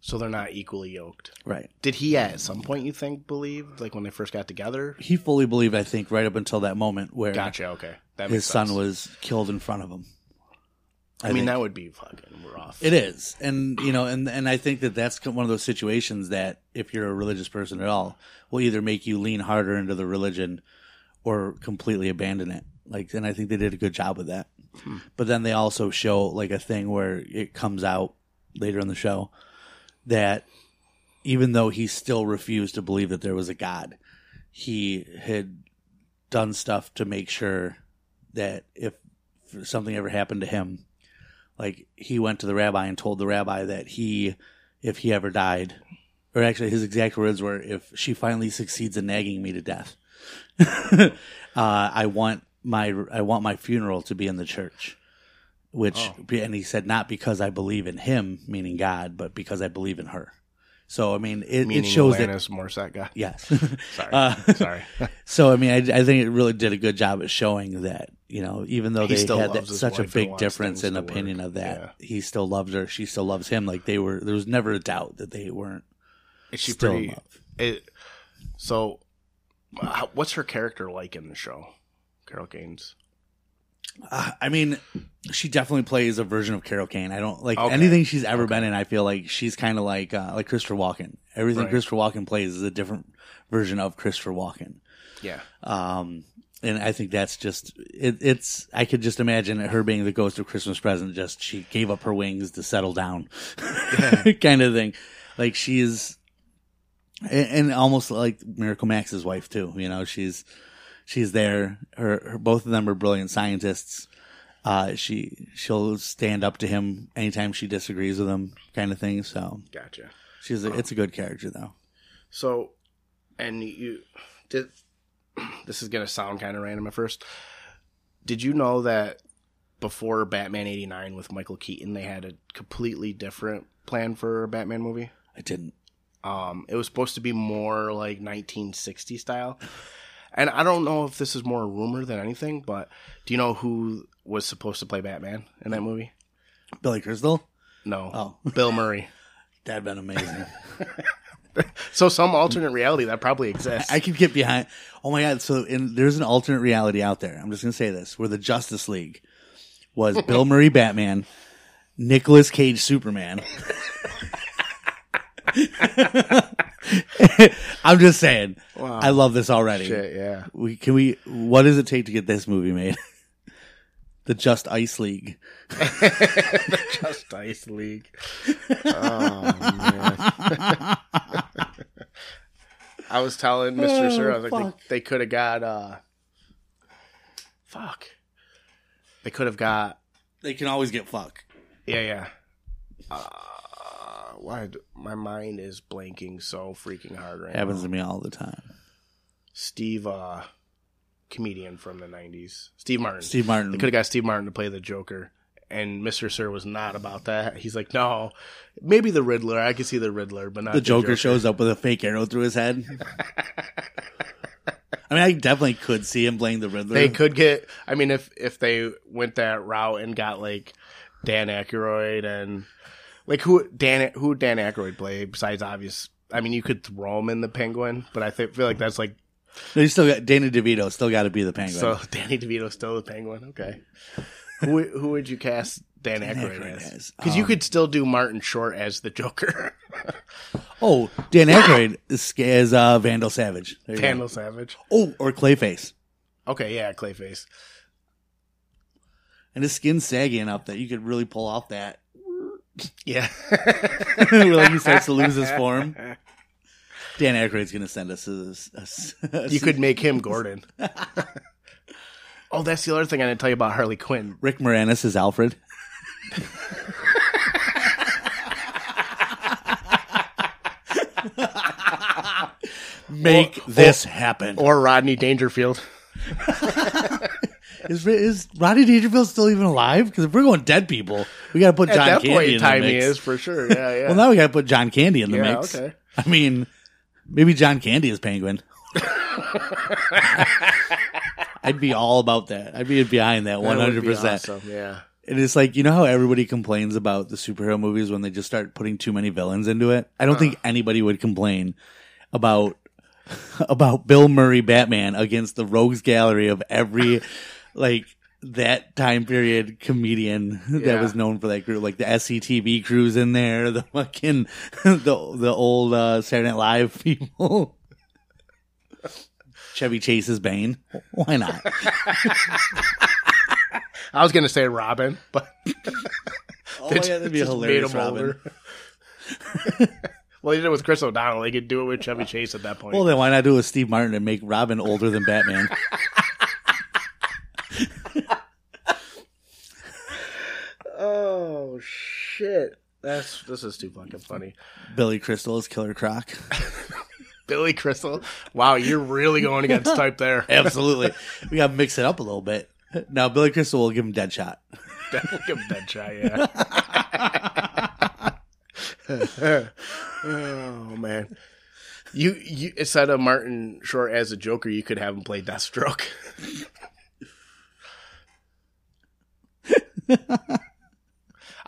So they're not equally yoked. right. Did he at some point you think believe like when they first got together? He fully believed, I think, right up until that moment where Gotcha. Okay, that his makes son sense. was killed in front of him. I, mean, think. that would be fucking rough. It is, and you know, and and I think that that's one of those situations that if you're a religious person at all, will either make you lean harder into the religion or completely abandon it. Like, and I think they did a good job with that. Hmm. But then they also show like a thing where it comes out later in the show that even though he still refused to believe that there was a God, he had done stuff to make sure that if something ever happened to him, like he went to the rabbi and told the rabbi that he, if he ever died, or actually his exact words were, if she finally succeeds in nagging me to death, uh, I want my I want my funeral to be in the church. Which Oh. and he said not because I believe in him, meaning God, but because I believe in her. So I mean, it, it shows that Alanis Morissette guy. yes. Sorry, Uh, sorry. so I mean, I, I think it really did a good job at showing that you know, even though He they still had that, such a big difference in opinion work. of that, Yeah. he still loves her, she still loves him. Like they were, there was never a doubt that they weren't Is she still pretty? in love. It, so, how- what's her character like in the show, Carol Gaines? Uh, I mean, she definitely plays a version of Carol Kane. I don't like Okay. anything she's ever been in. I feel like she's kind of like uh, like Christopher Walken. Everything Right. Christopher Walken plays is a different version of Christopher Walken. Yeah, Um, and I think that's just it, it's. I could just imagine her being the ghost of Christmas present. Just she gave up her wings to settle down, kind of thing. Like she's, and, and almost like Miracle Max's wife too. You know, she's she's there. Her, her both of them are brilliant scientists. Uh, she she'll stand up to him anytime she disagrees with him, kind of thing. So gotcha. she's a, it's a good character though. So, and you did. This is gonna sound kind of random at first. Did you know that before Batman '89 with Michael Keaton, they had a completely different plan for a Batman movie? I didn't. Um, it was supposed to be more like 1960 style. And I don't know if this is more a rumor than anything, but do you know who was supposed to play Batman in that movie? Billy Crystal. No. Oh. Bill Murray. That'd been amazing. So some alternate reality that probably exists. I could get behind. Oh my god! So in, there's an alternate reality out there. I'm just gonna say this: where the Justice League was Bill Murray Batman, Nicolas Cage Superman. I'm just saying. Wow. I love this already. Shit, yeah. We can we. What does it take to get this movie made? the Just Ice League. The Just Ice League. Oh man. I was telling Mr. Oh, Sir, I was like, fuck. they, they could have got uh fuck. They could have got They can always get fuck. yeah, yeah. Uh why my mind is blanking so freaking hard right Happens now. to me all the time. Steve uh comedian from the 90s. Steve Martin. Steve Martin. They could have got Steve Martin to play the Joker, and Mr. Sir was not about that. He's like, no, maybe the Riddler. I could see the Riddler, but not the Joker, shows up with a fake arrow through his head. I mean, I definitely could see him playing the Riddler. They could get. I mean, if if they went that route and got like Dan Aykroyd and like who Dan who would Dan Aykroyd play besides obvious. I mean, you could throw him in the Penguin, but I think feel like that's like No, you still got Danny DeVito. Still got to be the Penguin. so. Danny DeVito still the Penguin. Okay, who who would you cast Dan, Aykroyd, Aykroyd as? Because you um, could still do Martin Short as the Joker. oh, Dan Aykroyd is, is uh, Vandal Savage. You go. Vandal Savage. Oh, or Clayface. Okay, yeah, Clayface. And his skin's saggy enough that you could really pull off that. Yeah. like he starts to lose his form. Dan Aykroyd's going to send us a, a- a- You could make him Gordon. oh, that's the other thing I didn't tell you about Harley Quinn. Rick Moranis is Alfred. Make Or- this happen. Or Rodney Dangerfield. Is, is Rodney Dangerfield still even alive? Because if we're going dead people, we got to put At John that Candy point in time, the he mix. is for sure. Yeah, yeah. Well, now we got to put John Candy in the Yeah, mix. okay. I mean, maybe John Candy is Penguin. I'd be all about that. I'd be behind that one hundred percent. Yeah. And it's like you know how everybody complains about the superhero movies when they just start putting too many villains into it. I don't Uh. think anybody would complain about about Bill Murray Batman against the rogues gallery of every like that time period comedian that Yeah. was known for that group, like the SCTV crews in there, the fucking the the old uh, Saturday Night Live people. Chevy Chase's Bane. Why not? I was gonna say Robin, but Oh they God, that'd be hilarious Robin. well, he did it with Chris O'Donnell. They could do it with Chevy Chase at that point. Well, then why not do it with Steve Martin and make Robin older than Batman? Oh shit! That's this is too fucking funny. Billy Crystal is Killer Croc. Billy Crystal. Wow, you're really going against type there. Absolutely. we got to mix it up a little bit. Now, Billy Crystal will give him Deadshot. Definitely give him that shot, yeah. oh man. You, you instead of Martin Short as a Joker, you could have him play Deathstroke.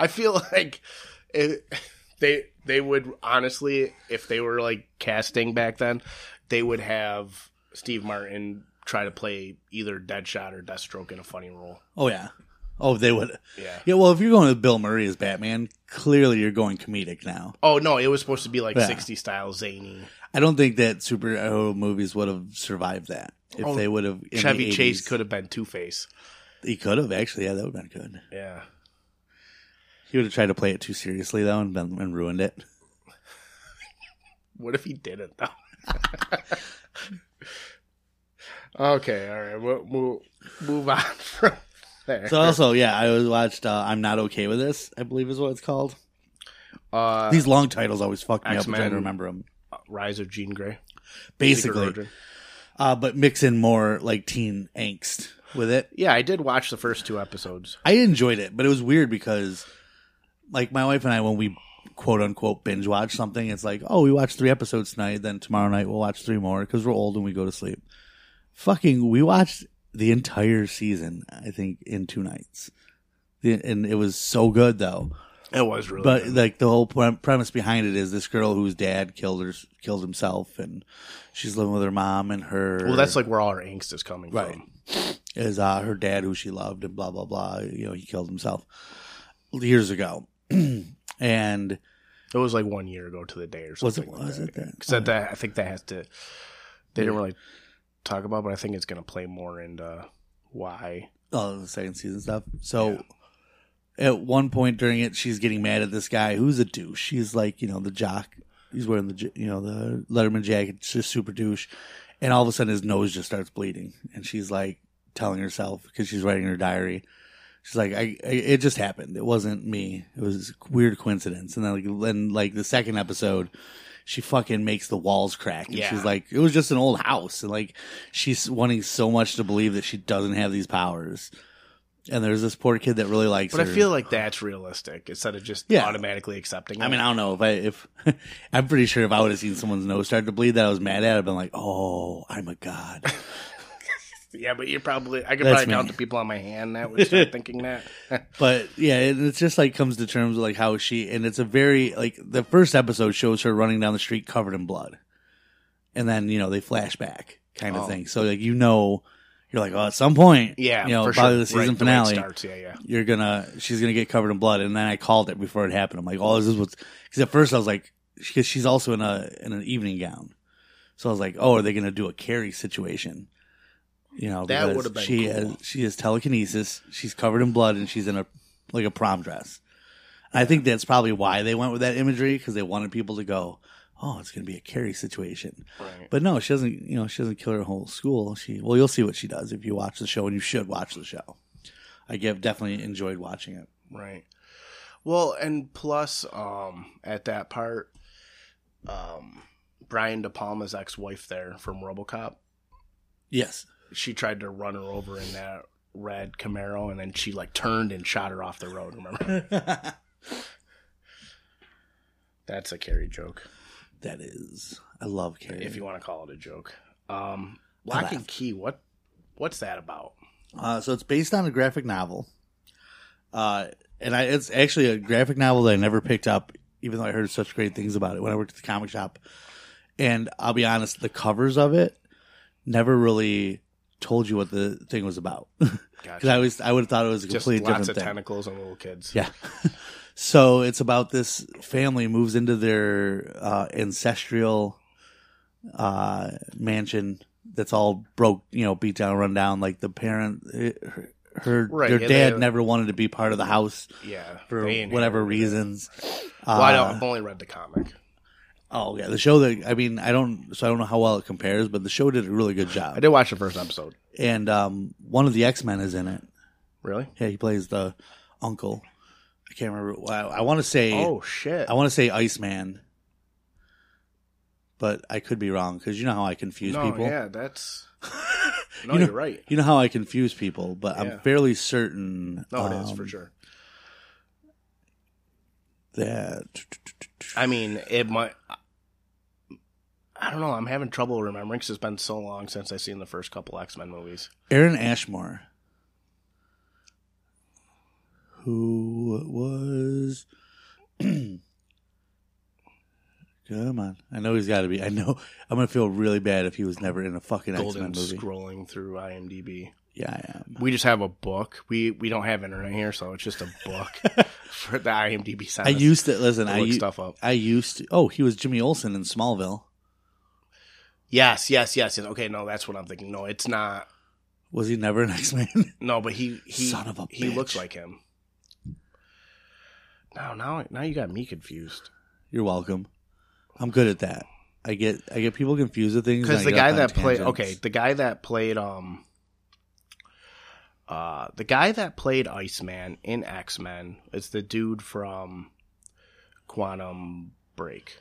I feel like it, they they would honestly, if they were like casting back then, they would have Steve Martin try to play either Deadshot or Deathstroke in a funny role. Oh yeah. Oh, they would. Yeah. Yeah. Well, if you're going with Bill Murray as Batman, clearly you're going comedic now. Oh no, it was supposed to be like Yeah. 60 style zany. I don't think that superhero movies would have survived that if Oh, they would have. in Chevy the Chase 80s. could have been Two Face. He could have actually. Yeah, that would have been good. Yeah. He would have tried to play it too seriously though, and, been, and ruined it. What if he didn't though? okay, all right. We'll, we'll move on from there. So also, yeah, I was watched. Uh, I'm not okay with this. I believe is what it's called. uh, These long titles always fuck me up. I'm trying to remember them. Rise of Jean Grey. Basically, uh, but mix in more like teen angst with it. Yeah, I did watch the first two episodes. I enjoyed it, but it was weird because, like, my wife and I, when we quote unquote binge watch something, it's like, oh, we watched three episodes tonight, then tomorrow night we'll watch three more because we're old and we go to sleep. Fucking, we watched the entire season, I think, in two nights. The- And it was so good though. It was really But good. like the whole pre- premise behind it is this girl whose dad killed her, killed himself, and she's living with her mom and her. well, that's like where all our angst is coming Right. from. is uh, her dad who she loved and blah blah blah. You know, he killed himself years ago, and It was like one year ago to the day or Was something. it- like was that. it that- Because that, I think that has to. They didn't really talk about, but I think it's going to play more into why. all the second season stuff. So at one point during it, she's getting mad at this guy who's a douche. She's like, you know, the jock. He's wearing the you know the Letterman jacket, it's just super douche, and all of a sudden his nose just starts bleeding, and she's like telling herself because she's writing her diary. She's like, I, I, it just happened. It wasn't me. It was a weird coincidence. And then, like, then, like the second episode, she fucking makes the walls crack. And Yeah. she's like, it was just an old house. And like, she's wanting so much to believe that she doesn't have these powers. And there's this poor kid that really likes But her. I feel like that's realistic instead of just Yeah. automatically accepting it. I mean, I don't know if I, if, I'm pretty sure if I would have seen someone's nose start to bleed that I was mad at, I'd been like, oh, I'm a god. yeah, but you're probably, I could That's probably count the people on my hand that would start thinking that. But yeah, and it's just like comes to terms with like how she and it's a very like the first episode shows her running down the street covered in blood, and then you know they flash back kind of Oh. thing. So like you know, you're like, oh, at some point, yeah, you know, for probably sure. the season Right, the finale, starts, yeah, yeah. you're gonna she's gonna get covered in blood. And then I called it before it happened. I'm like, oh, this is what's because at first I was like, because she's also in a in an evening gown, so I was like, oh, are they gonna do a Carrie situation? You know, That would've been she cool. has she has telekinesis. She's covered in blood and she's in a like a prom dress. And I think that's probably why they went with that imagery because they wanted people to go, oh, it's gonna be a Carrie situation. Right. But no, she doesn't. You know, she doesn't kill her whole school. She well, you'll see what she does if you watch the show, and you should watch the show. I give definitely enjoyed watching it. Right. Well, and plus, um, at that part, um, Brian De Palma's ex-wife there from RoboCop, Yes, she tried to run her over in that red Camaro, and then she like turned and shot her off the road. Remember? That's a Carrie joke, that is. I love Carrie. if you want to call it a joke. Um, Lock and. Key. What? What's that about? Uh, so it's based on a graphic novel. Uh, and I, it's actually a graphic novel that I never picked up, even though I heard such great things about it when I worked at the comic shop. And I'll be honest, the covers of it never really told you what the thing was about. Because Gotcha. I was, I would have thought it was a completely Just completely lots different of tentacles and little kids. Yeah. so it's about this family moves into their uh, ancestral uh, mansion that's all broke, you know, beat down, run down. Like the parent, eh, her, her Right, their yeah, dad they- never wanted to be part of the house Yeah. for whatever it. reasons. Well, I Uh, don't, I've only read the comic. Oh yeah, the show that I mean, I don't, so I don't know how well it compares, but the show did a really good job. I did watch the first episode. And um, one of the X Men is in it. Really? Yeah, he plays the uncle. I can't remember. I, I want to say. Oh shit! I want to say Iceman, but I could be wrong because you know how I confuse no, people. yeah, that's no, You know- are right. You know how I confuse people, but Yeah. I'm fairly certain. No, it is um, for sure. that. I mean, it might. I don't know. I'm having trouble remembering because it's been so long since I've seen the first couple X Men movies. Aaron Ashmore, who was. Come on. I know he's got to be. I know. I'm going to feel really bad if he was never in a fucking X Golden Men movie. scrolling through IMDb. Yeah, I am. We just have a book. We we don't have internet here, so it's just a book for the IMDb side. I used to listen. to I look u- stuff up. I used to. Oh, he was Jimmy Olsen in Smallville. Yes, yes, yes, yes. Okay, no, that's what I'm thinking. No, it's not. Was he never an X Man? No, but he he Son of a he bitch. looks like him. No, now now you got me confused. You're welcome. I'm good at that. I get I get people confused with things Because the guy that played okay, the guy that played um uh the guy that played Iceman in X Men is the dude from Quantum Break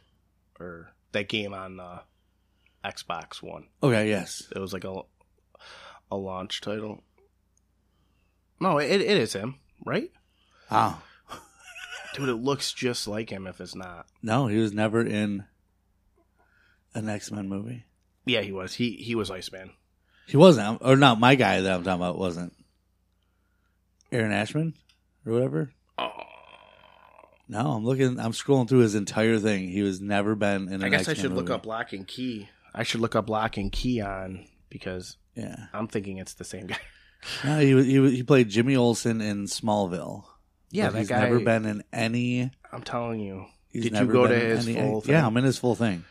or that game on the Xbox One. Okay, yes. It was like a a launch title. No, it it is him, right? Oh Dude, it looks just like him if it's not. no, he was never in an X Men movie. Yeah, he was. He he was Iceman. He wasn't, or not. My guy that I'm talking about wasn't Aaron Ashman or whatever. Oh. No, I'm looking. I'm scrolling through his entire thing. He was never been in. An I guess I X-Men should look up Lock and Key. I should look up Lock and Key on because Yeah, I'm thinking it's the same guy. no, he he he played Jimmy Olsen in Smallville. Yeah, that he's guy. never been in any. I'm telling you, He's Did you never go to been in his any- full thing? Yeah, I'm in his full thing.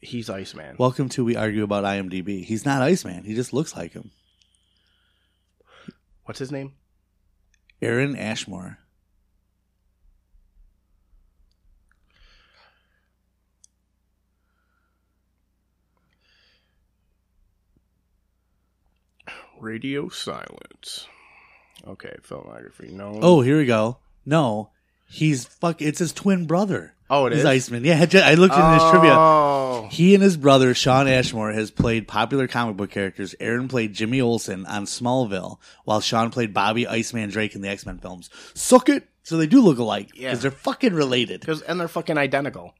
he's Iceman. Welcome to we argue about IMDb. He's not Iceman. He just looks like him. What's his name? Aaron Ashmore. Radio Silence. Okay, filmography. No. Oh, here we go. No, he's fuck. It's his twin brother. oh, it he's is? Iceman. Yeah, I looked in his trivia. Oh, He and his brother Shawn Ashmore has played popular comic book characters. Aaron played Jimmy Olsen on Smallville, while Shawn played Bobby Iceman Drake in the X Men films. Suck it. So they do look alike because Yeah. they're fucking related. because and they're fucking identical.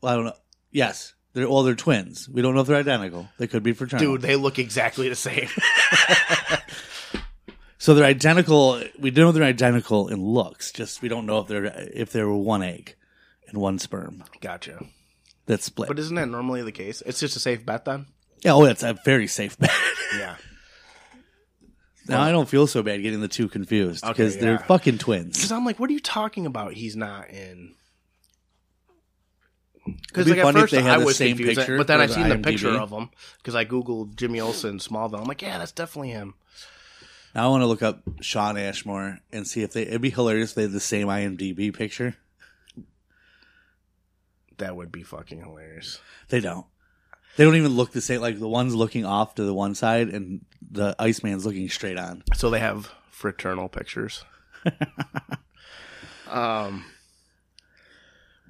Well, I don't know. Yes, they're well, they're twins. We don't know if they're identical. They could be fraternal. Dude, they look exactly the same. So they're identical. We do know they're identical in looks. Just we don't know if they're if they were one egg and one sperm gotcha. that's split. But isn't that normally the case? It's just a safe bet then. yeah, oh, it's a very safe bet. Yeah. now I don't feel so bad getting the two confused Okay, because they're yeah. fucking twins. Because I'm like, what are you talking about? He's not in. Because be like at first they had I the was same confused, picture but then I seen the picture of him because I googled Jimmy Olsen Smallville. I'm like, yeah, that's definitely him. Now I want to look up Shawn Ashmore and see if they. It'd be hilarious if they had the same IMDb picture. That would be fucking hilarious. They don't. They don't even look the same. Like the one's looking off to the one side, and the Iceman's looking straight on. So they have fraternal pictures. um,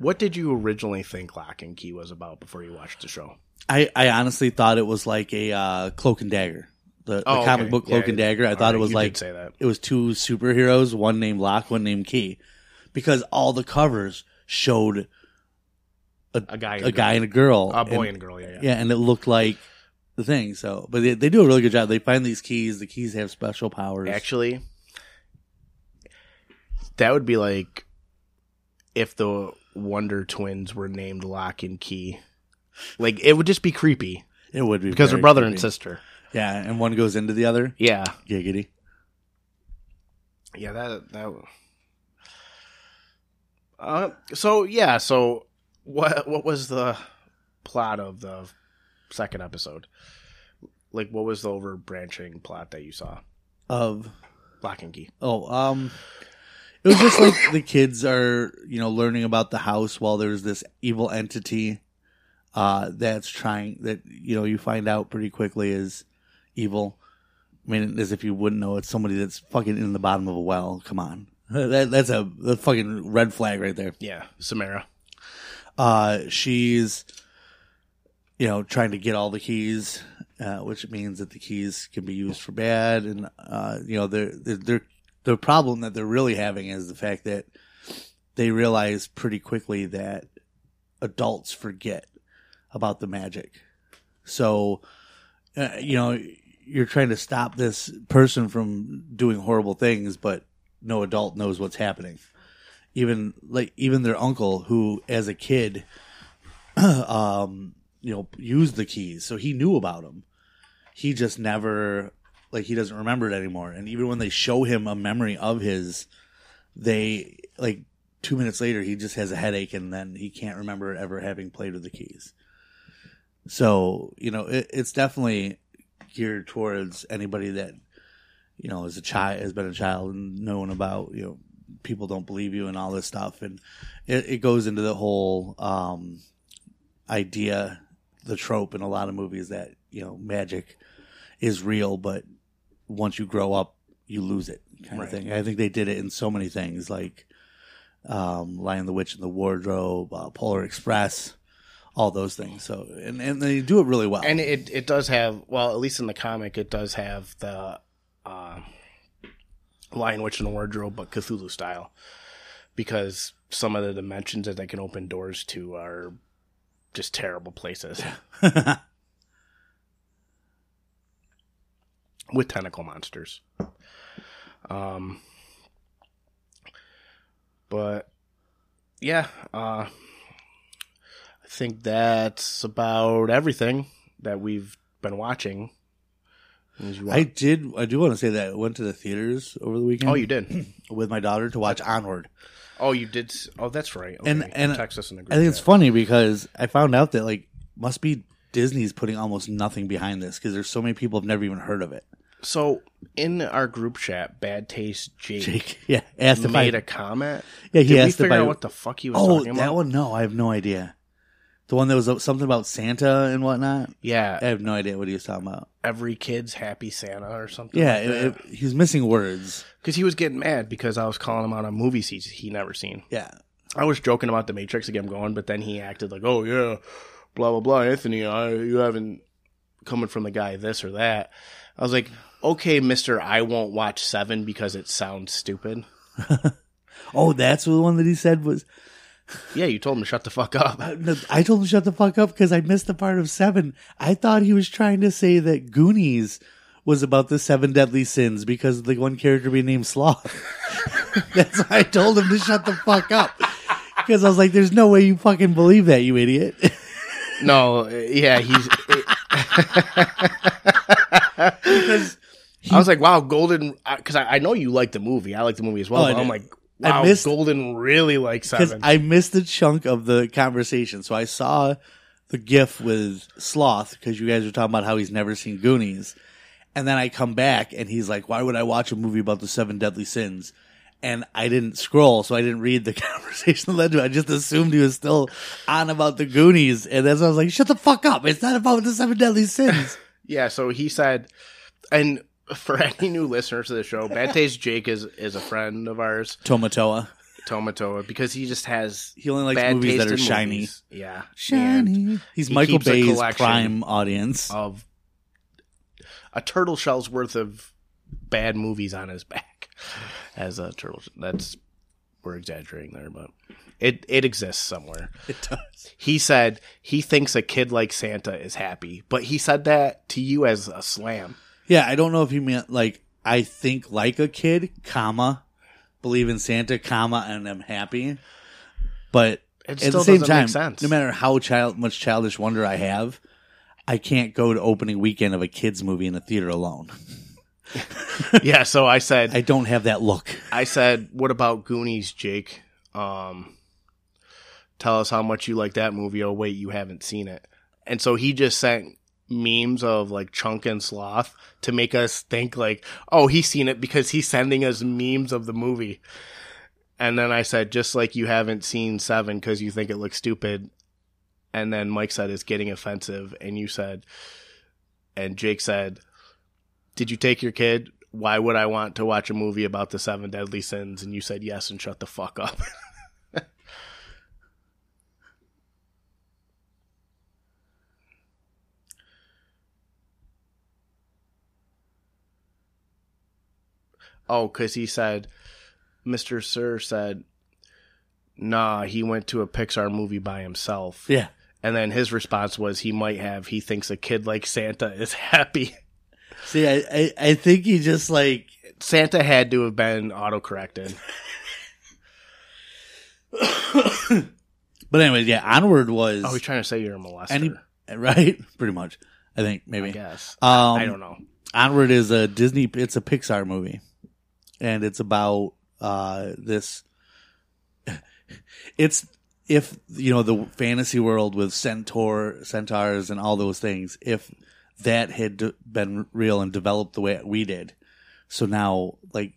what did you originally think Lock and Key was about before you watched the show? I, I honestly thought it was like a uh, cloak and dagger. The, the Oh, comic okay. book Cloak Yeah, and Dagger. I thought right, it was like say that. it was two superheroes, one named Lock, one named Key, because all the covers showed A guy, and a guy and a girl, a boy and, and a girl. Yeah, yeah. yeah, and it looked like the thing. So, but they, they do a really good job. They find these keys. The keys have special powers. Actually, that would be like if the Wonder Twins were named Lock and Key. Like it would just be creepy it would be because they're brother creepy. and sister. Yeah, and one goes into the other. Yeah, Giggity. yeah. That that. Uh, so yeah, so what what was the plot of the second episode? Like, what was the overbranching plot that you saw? Of Lock and Key. Oh, um, it was just like the kids are, you know, learning about the house while there's this evil entity, uh, that's trying that you know you find out pretty quickly is evil. I mean, as if you wouldn't know, it's somebody that's fucking in the bottom of a well. Come on, that that's a, fucking red flag right there. Yeah, Samara. Uh, she's, you know, trying to get all the keys, uh, which means that the keys can be used for bad. And, uh, you know, they're, they're, they're, the problem that they're really having is the fact that they realize pretty quickly that adults forget about the magic. So, uh, you know, you're trying to stop this person from doing horrible things, but no adult knows what's happening. Even like even their uncle, who as a kid, um, you know, used the keys, so he knew about them. He just never like he doesn't remember it anymore. And even when they show him a memory of his, they like two minutes later he just has a headache and then he can't remember ever having played with the keys. So you know, it, it's definitely geared towards anybody that you know is a child has been a child and known about you know people don't believe you and all this stuff and it, it goes into the whole um idea the trope in a lot of movies that you know magic is real but once you grow up you lose it kind Right. of thing. I think they did it in so many things like um lion the witch and the wardrobe uh, polar express all those things. So and and they do it really well. And it it does have well at least in the comic it does have the uh, lion witch and the wardrobe but cthulhu style. Because some of the dimensions that they can open doors to are just terrible places with tentacle monsters um but yeah uh I think that's about everything that we've been watching. I did. I do want to say that I went to the theaters over the weekend. oh, you did. with my daughter to watch Onward, Oh, you did. Oh, that's right. Okay. and and Texas us in the group. I think it's funny because I found out that like must be Disney's putting almost nothing behind this because there's so many people have never even heard of it. So in our group chat, Bad Taste Jake, Jake, yeah, asked if I. made a comment. yeah, he Did we asked if I. out what the fuck he was oh, talking about. that one. No, I have no idea. The one that was uh, something about Santa and whatnot. Yeah, I have no idea what he was talking about. every kid's happy Santa or something. Yeah, it, it, he was missing words. because he was getting mad because I was calling him out on movies he's he never seen. Yeah, I was joking about the Matrix again going, but then he acted like, "Oh yeah, blah blah blah." Anthony, I, you haven't coming from the guy this or that. I was like, "Okay, Mister, I won't watch Seven because it sounds stupid." Oh, that's the one that he said was. Yeah, you told him to shut the fuck up. I told him to shut the fuck up because I missed the part of seven. I thought he was trying to say that Goonies was about the seven deadly sins because of the one character being named Sloth. That's why I told him to shut the fuck up. Because I was like, there's no way you fucking believe that, you idiot. No, yeah, he's. because I was like, "Wow, Golden," because I, I know you like the movie. I like the movie as well. Oh, I but I'm like, I "Wow, missed- Golden really likes because I missed a chunk of the conversation. So I saw the gif with Sloth because you guys were talking about how he's never seen Goonies. And then I come back and he's like, why would I watch a movie about the seven deadly sins? And I didn't scroll, so I didn't read the conversation that led to it. I just assumed he was still on about the Goonies. And that's why I was like, shut the fuck up. It's not about the seven deadly sins. Yeah, so he said, and for any new listeners to the show, Bad Taste Jake is is a friend of ours, Tamatoa. Tamatoa, because he just has He only likes bad movies that are shiny. movies. Yeah, and Shiny. He's he Michael Bay's prime audience. of a turtle shell's worth of bad movies on his back as a turtle. That's we're exaggerating there, but it it exists somewhere. It does. He said he thinks a kid like Santa is happy, but he said that to you as a slam. Yeah, I don't know if he meant like I think like a kid, comma, believe in Santa, comma, and I'm happy. But It at still the same doesn't time, make sense. no matter how child much childish wonder I have, I can't go to opening weekend of a kids movie in a theater alone. yeah, so I said I don't have that look. I said, "What about Goonies, Jake? Um, tell us how much you like that movie. Oh, wait, you haven't seen it." And so he just sent memes of like Chunk and Sloth to make us think like, "Oh, he's seen it because he's sending us memes of the movie." And then I said, "Just like you haven't seen Seven because you think it looks stupid." And then Mike said it's getting offensive, and you said, and Jake said, "Did you take your kid?" why would I want to watch a movie about the seven deadly sins? And you said yes and shut the fuck up. oh, because he said, Mr. Sir said, nah, he went to a Pixar movie by himself. Yeah. And then his response was he might have, he thinks a kid like Santa is happy. See, I, I, I think he just like Santa had to have been autocorrected. But anyways, yeah, Onward was Oh, he's trying to say you're a molester. any right, pretty much. I think maybe. I guess. Um, I don't know. Onward is a Disney. It's a Pixar movie, and it's about uh this. It's if you know the fantasy world with centaur, centaurs, and all those things. If that had been real and developed the way we did, so now like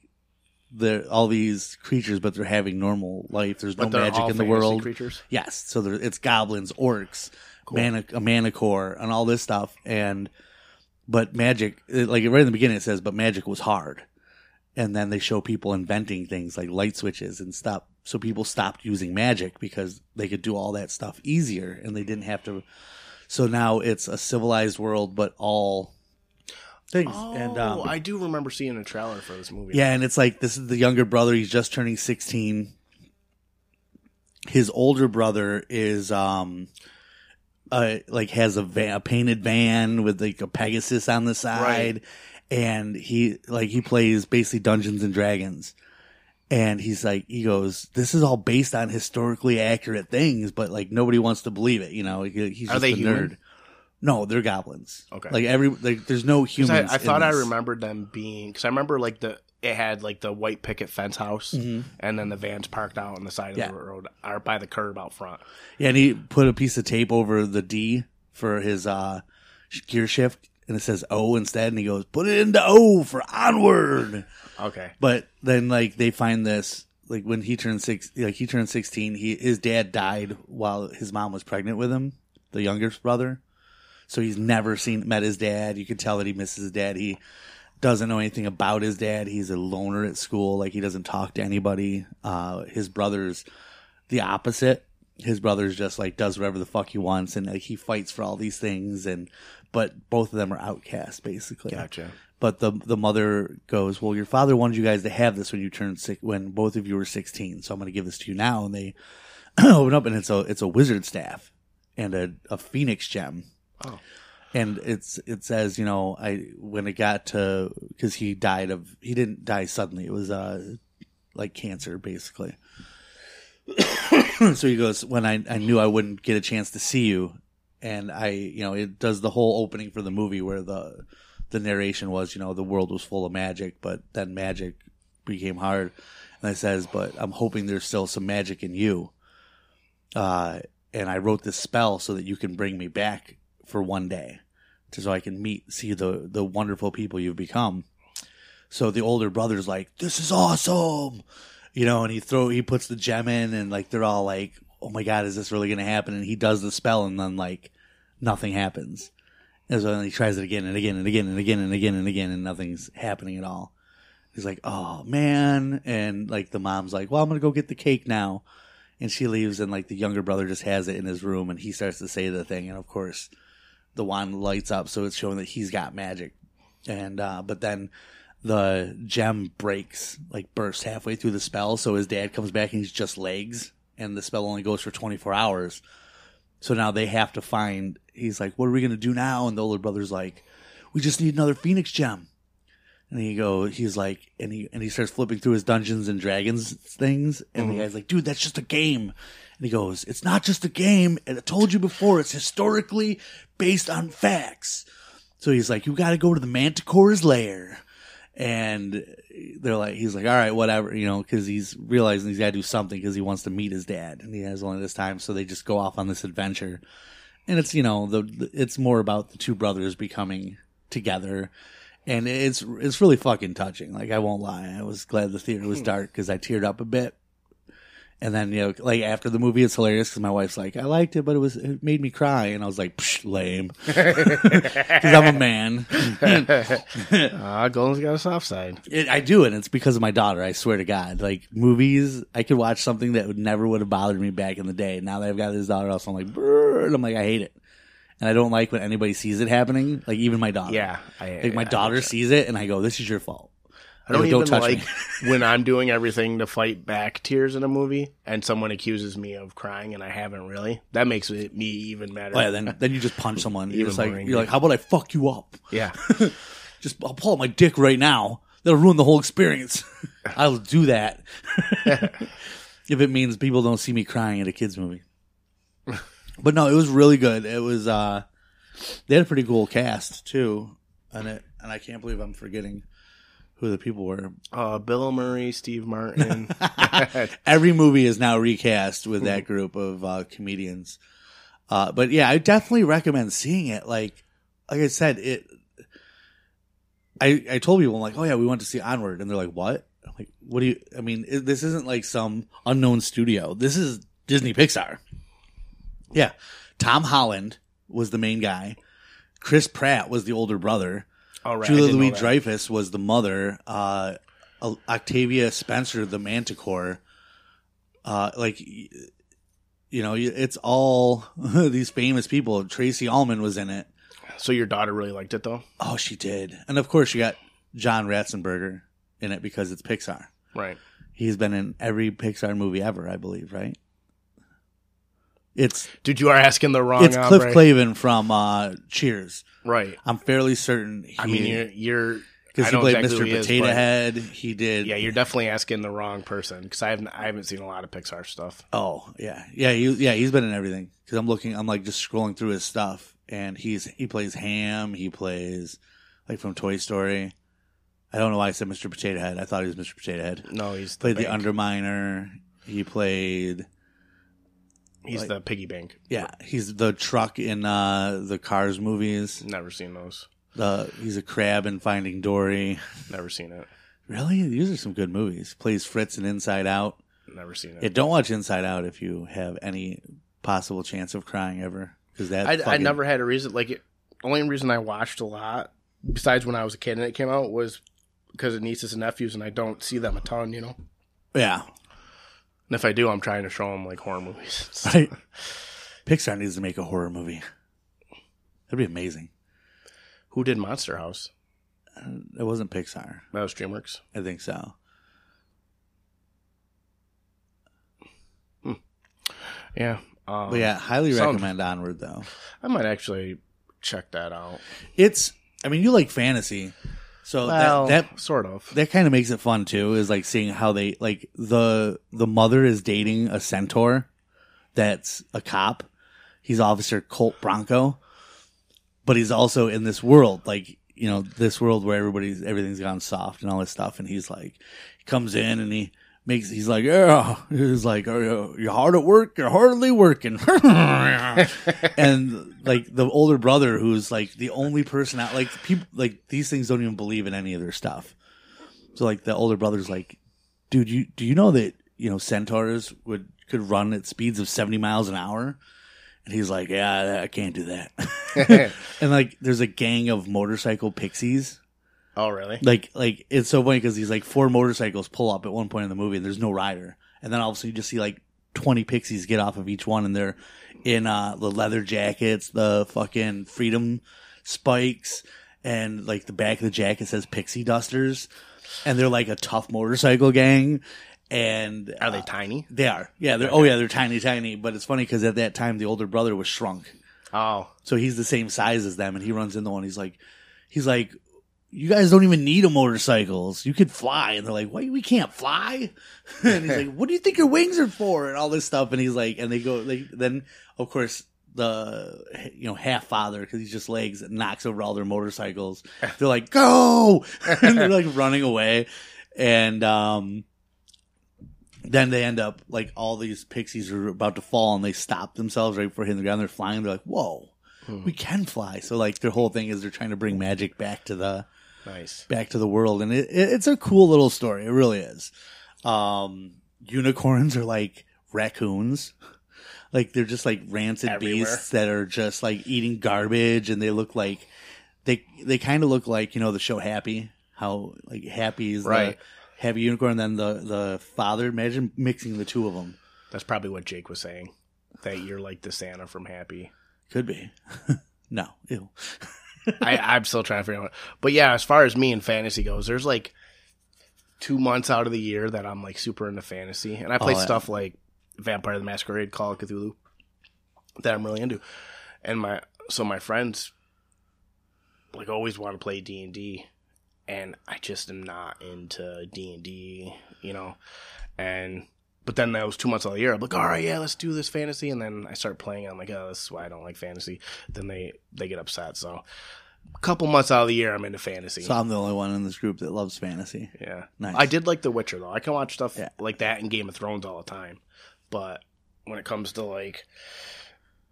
the all these creatures, but they're having normal life. There's no magic in the world. creatures. Yes, so there, it's goblins, orcs, mana, a manticore, and all this stuff. And but magic, like right in the beginning, it says, but magic was hard. And then they show people inventing things like light switches and stuff. So people stopped using magic because they could do all that stuff easier, and they didn't have to. So now it's a civilized world, but all things. Oh, and um, I do remember seeing a trailer for this movie. yeah, and it's like this is the younger brother. He's just turning sixteen. His older brother is um, uh, like has a, van, a painted van with like a Pegasus on the side, and he like he plays basically Dungeons and Dragons. And he's like, he goes, this is all based on historically accurate things, but like nobody wants to believe it. You know, He- he's Are just they a human? nerd. No, they're goblins. Okay. like every like, there's no 'Cause humans. I, I in thought I this. remembered them being because I remember like the it had like the white picket fence house, and then the vans parked out on the side of Mm-hmm. The road or by the curb out front. Yeah, and he put a piece of tape over the D for his uh, sh- gear shift, and it says O instead. And he goes, "Put it into O for onward." Okay. But then, like, they find this like when he turned six, like he turned sixteen. He his dad died while his mom was pregnant with him, the youngest brother. So he's never seen met his dad. You can tell that he misses his dad. He doesn't know anything about his dad. He's a loner at school. Like he doesn't talk to anybody. Uh, his brother's the opposite. His brother's just like does whatever the fuck he wants, and like he fights for all these things. And but both of them are outcasts basically. Gotcha. But the the mother goes, "Well, your father wanted you guys to have this when you turned six, when both of you were sixteen. So I'm going to give this to you now." And they open up, and it's a it's a wizard staff and a, a phoenix gem. Oh. And it's it says, you know, I when it got to because he died of he didn't die suddenly. It was uh like cancer basically. so he goes, when I I knew I wouldn't get a chance to see you, and I you know it does the whole opening for the movie where the the narration was, you know, the world was full of magic, but then magic became hard. And it says, but I'm hoping there's still some magic in you. Uh, and I wrote this spell so that you can bring me back for one day, to, so I can meet, see the the wonderful people you've become. So the older brother's like, "This is awesome," you know, and he throw he puts the gem in, and like they're all like, "Oh my god, is this really gonna happen?" And he does the spell, and then like nothing happens. And so then he tries it again and again and again and again and again and again, and nothing's happening at all. He's like, "Oh man!" And like the mom's like, "Well, I'm gonna go get the cake now," and she leaves, and like the younger brother just has it in his room, and he starts to say the thing, and of course, the wand lights up, so it's showing that he's got magic. And uh, but then the gem breaks, like bursts halfway through the spell, so his dad comes back and he's just legs, and the spell only goes for 24 hours. So now they have to find. He's like, "What are we gonna do now?" And the older brother's like, "We just need another phoenix gem." And he go, he's like, and he and he starts flipping through his Dungeons and Dragons things, and the mm-hmm. guy's like, "Dude, that's just a game." And he goes, "It's not just a game. And I told you before, it's historically based on facts." So he's like, "You got to go to the Manticore's lair." And they're like, he's like, all right, whatever, you know, because he's realizing he's got to do something because he wants to meet his dad, and he has only this time. So they just go off on this adventure, and it's you know the the- it's more about the two brothers becoming together, and it's it's really fucking touching. Like I won't lie, I was glad the theater was hmm. dark because I teared up a bit. And then you know, like after the movie, it's hilarious because my wife's like, "I liked it, but it was it made me cry," and I was like, Psh, "Lame," because I'm a man. Uh, Golden's got a soft side. It, I do, and it's because of my daughter. I swear to God, like movies, I could watch something that would never would have bothered me back in the day. Now that I've got this daughter, also I'm like, "Brr," and I'm like, I hate it, and I don't like when anybody sees it happening. Like even my daughter. Yeah, I, like my I- daughter sees it, and I go, "This is your fault." I don't Yo, even touch like when I'm doing everything to fight back tears in a movie and someone accuses me of crying and I haven't really. That makes it me even madder. Oh, yeah, then then you just punch someone. You're like you're like, how about I fuck you up? yeah. Just I'll pull out my dick right now. That'll ruin the whole experience. I'll do that if it means people don't see me crying at a kids movie. But no, it was really good. It was uh they had a pretty cool cast too, and it and I can't believe I'm forgetting who the people were. Uh, Bill Murray, Steve Martin. Every movie is now recast with that group of uh, comedians. Uh, but yeah, I definitely recommend seeing it. Like, like I said, it. I I told people I'm like, oh yeah, we went to see Onward, and they're like, what? I'm like, what do you? I mean, it, this isn't like some unknown studio. This is Disney Pixar. Yeah, Tom Holland was the main guy. Chris Pratt was the older brother. All right. Julia Louis. Dreyfus was the mother. Uh, Octavia Spencer, the Manticore. Uh, like, you know, it's all these famous people. Tracey Ullman was in it. So your daughter really liked it though? Oh, she did. And of course, you got John Ratzenberger in it because it's Pixar. Right. He's been in every Pixar movie ever, I believe, right? It's Dude, you are asking the wrong. it's Cliff hombre. Clavin from uh, Cheers. Right. I'm fairly certain. He, I mean, you're you're because he played exactly Mr. he Potato but- Head. He did. Yeah, you're definitely asking the wrong person because I haven't I haven't seen a lot of Pixar stuff. Oh yeah, yeah, he, yeah. He's been in everything. Because I'm looking, I'm like just scrolling through his stuff, and he's he plays Hamm. He plays like from Toy Story. I don't know why I said Mr. Potato Head. I thought he was Mr. Potato Head. No, he's Played the bank. Underminer. He played He's like- the piggy bank. yeah. He's the truck in uh the Cars movies. Never seen those. The he's a crab in Finding Dory. Never seen it. Really, these are some good movies. Plays Fritz in Inside Out. Never seen it. Yeah, don't watch Inside Out if you have any possible chance of crying ever. Because that I, I never had a reason. Like, it, only reason I watched a lot, besides when I was a kid and it came out, was because of nieces and nephews, and I don't see them a ton, you know. yeah. And if I do, I'm trying to show them like horror movies. Right. Pixar needs to make a horror movie. That'd be amazing. Who did Monster House? It wasn't Pixar. That was DreamWorks. I think so. Yeah. Um, But yeah, highly sound- recommend Onward though. I might actually check that out. It's I mean you like fantasy. So Well, that that sort of. that kind of makes it fun too is like seeing how they like the the mother is dating a centaur that's a cop he's officer colt bronco but he's also in this world like you know this world where everybody's everything's gone soft and all this stuff and he's like he comes in and he makes he's like yeah. He's like oh, are you, you're hard at work you're hardly working. And like the older brother who's like the only person out like people like these things don't even believe in any of their stuff. So like the older brother's like dude you do you know that you know centaurs would could run at speeds of 70 miles an hour? And he's like yeah i can't do that. And like there's a gang of motorcycle pixies oh, really? like like it's so funny because these like four motorcycles pull up at one point in the movie and there's no rider. And then all of a sudden you just see like 20 pixies get off of each one and they're in uh the leather jackets the fucking freedom spikes and like the back of the jacket says pixie dusters. And they're like a tough motorcycle gang and Are they uh, tiny? they are. Yeah they're oh yeah they're tiny tiny. But it's funny because at that time the older brother was shrunk. Oh, so he's the same size as them, and he runs into one. He's like, he's like, you guys don't even need a motorcycles. You could fly, and they're like, why we can't fly? and he's like, what do you think your wings are for? And all this stuff. And he's like, and they go, like, then of course the you know half father because he's just legs knocks over all their motorcycles. They're like, go, and they're like running away, and um. Then they end up like all these pixies are about to fall and they stop themselves right before hitting the ground. They're flying. They're like, "Whoa, we can fly!" So like their whole thing is they're trying to bring magic back to the nice. back to the world, and it, it, it's a cool little story. It really is. Um, unicorns are like raccoons. Like they're just like rancid Everywhere. beasts that are just like eating garbage, and they look like they they kind of look like you know the show Happy. How like Happy is Right. the happy unicorn, and then the the father. Imagine mixing the two of them. That's probably what Jake was saying. That you're like the Santa from Happy. Could be. no, ew. I, I'm still trying to figure out. But yeah, as far as me and fantasy goes, there's like two months out of the year that I'm like super into fantasy, and I play Oh, yeah. stuff like Vampire the Masquerade, Call of Cthulhu, that I'm really into. And my so my friends like always want to play D and D, and I just am not into D and D, you know. And but then that was two months out of the year, I'm like, all right, yeah, let's do this fantasy, and then I start playing. I'm like, oh, this is why I don't like fantasy. Then they they get upset. So a couple months out of the year, I'm into fantasy. So I'm the only one in this group that loves fantasy. Yeah. Nice. I did like The Witcher though. I can watch stuff Yeah. like that in Game of Thrones all the time. But when it comes to like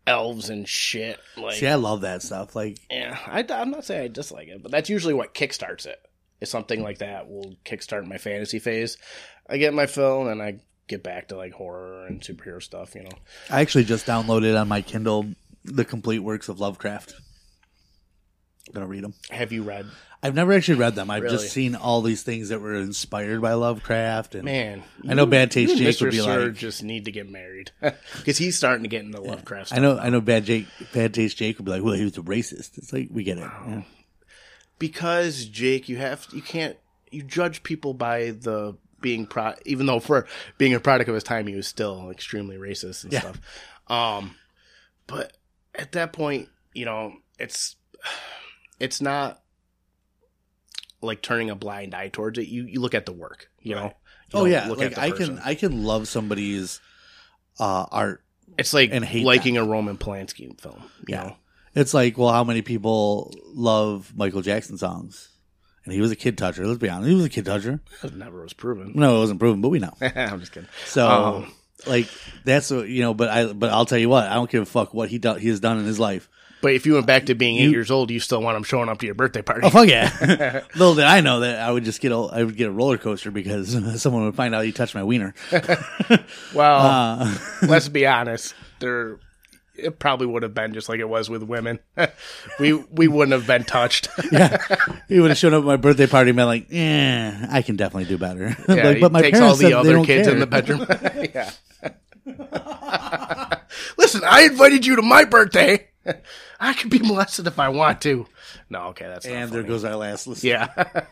elves and shit, like See, I love that stuff. Like, yeah, I, am not saying I dislike it, but that's usually what kickstarts it. Is something like that will kickstart my fantasy phase. I get my fill, and I get back to like horror and superhero stuff. You know, I actually just downloaded on my Kindle the complete works of Lovecraft. I'm gonna read them. have you read? I've never actually read them. I've Really? just seen all these things that were inspired by Lovecraft, and Man, I know Bad Taste Jake Mr. would be Sir like- just need to get married because he's starting to get into Lovecraft. I know, I know, Bad Jake, Bad Taste Jake would be like, "Well, he was a racist." It's like we get it. Yeah. because Jake, you have you can't you judge people by the being pro even though for being a product of his time he was still extremely racist and Yeah. stuff. Um but at that point, you know, it's it's not like turning a blind eye towards it. You you look at the work, you know. You Oh yeah, look like I person. can, I can love somebody's uh, art. it's like and hate liking a Roman Polanski film, you Yeah. know. It's like, well, how many people love Michael Jackson songs? And he was a kid toucher. Let's be honest, he was a kid toucher. That never was proven. No, it wasn't proven, but we know. I'm just kidding. So, Um, like, that's what you know. But I, but I'll tell you what, I don't give a fuck what he do, he has done in his life. But if you went back to being eight You- years old, you still want him showing up to your birthday party. Oh fuck yeah! Little did I know that I would just get a, I would get a roller coaster because someone would find out he touched my wiener. Well, Uh, let's be honest. There, it probably would have been just like it was with women. we we wouldn't have been touched. yeah, he would have shown up at my birthday party and been like, "Yeah, I can definitely do better." Yeah, like, but my takes parents all the other kids care. in the bedroom. yeah. Listen, I invited you to my birthday. I could be molested if I want to. No, okay, that's not and there goes our last listen. Yeah,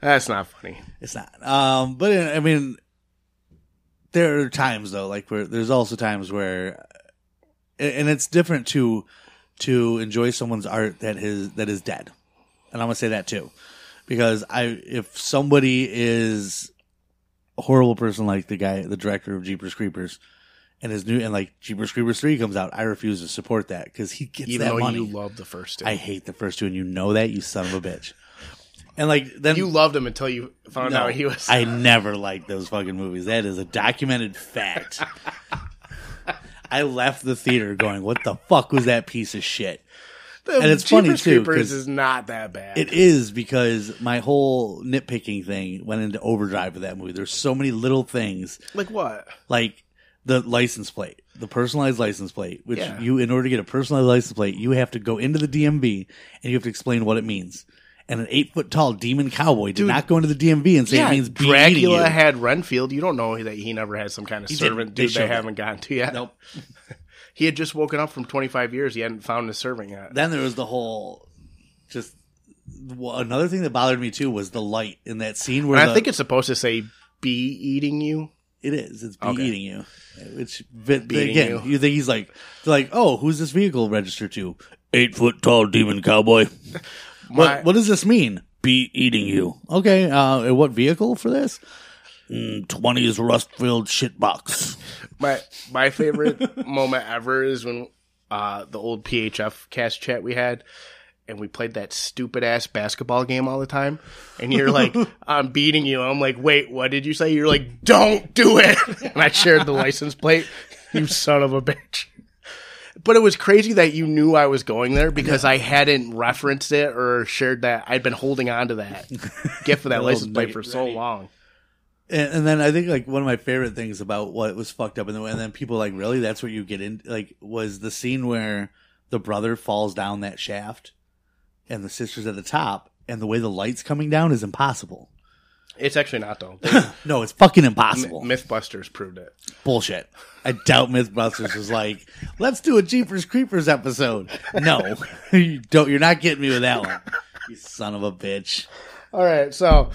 that's not funny. It's not. Um, but I mean, there are times though, like where there's also times where, and it's different to to enjoy someone's art that is that is dead, and I'm gonna say that too, because I if somebody is a horrible person like the guy, the director of Jeepers Creepers. And his new and like Jeepers Creepers three comes out, I refuse to support that because he gets Even that though money. you love the first two, I hate the first two, and you know that you son of a bitch. And like then you loved him until you found no, out he was. I never liked those fucking movies. That is a documented fact. I left the theater going, "What the fuck was that piece of shit?" The and it's funny, too, Creepers 'cause is not that bad. It is because my whole nitpicking thing went into overdrive with that movie. There's so many little things, like what? like the license plate, the personalized license plate, which Yeah. you, in order to get a personalized license plate, you have to go into the DMV and you have to explain what it means. And an eight foot tall demon cowboy did Dude. not go into the DMV and say yeah, it means. Dracula had Renfield. You don't know that he never had some kind of He servant They dude they, it. haven't gotten to yet. Nope. He had just woken up from 25 years. He hadn't found his servant yet. Then there was the whole just well, another thing that bothered me too was the light in that scene where the- I think it's supposed to say "be eating you." it is it's be Okay. eating you. Which but, Beating again, you. you. think he's like like oh who's this vehicle registered to? Eight foot tall demon cowboy. My, What what does this mean? Be eating you. Okay, uh, what vehicle for this? Twenties rust filled shit box. my my favorite moment ever is when uh, the old PHF cast chat we had, and we played that stupid ass basketball game all the time. And you're like, "I'm beating you." I'm like, "Wait, what did you say?" You're like, "Don't do it." And I shared the license plate. You son of a bitch. But it was crazy that you knew I was going there because I hadn't referenced it or shared that. I'd been holding on to that gift of that license plate for so ready. long. And, and then I think like one of my favorite things about what was fucked up, and then, and then people like really that's what you get in like was the scene where the brother falls down that shaft, and the sister's at the top, and the way the lights coming down is impossible. It's actually not though. No, it's fucking impossible. Mythbusters proved it. Bullshit. I doubt MythBusters was like, let's do a Jeepers Creepers episode. No, you don't. You're not getting me with that one. You son of a bitch. All right, so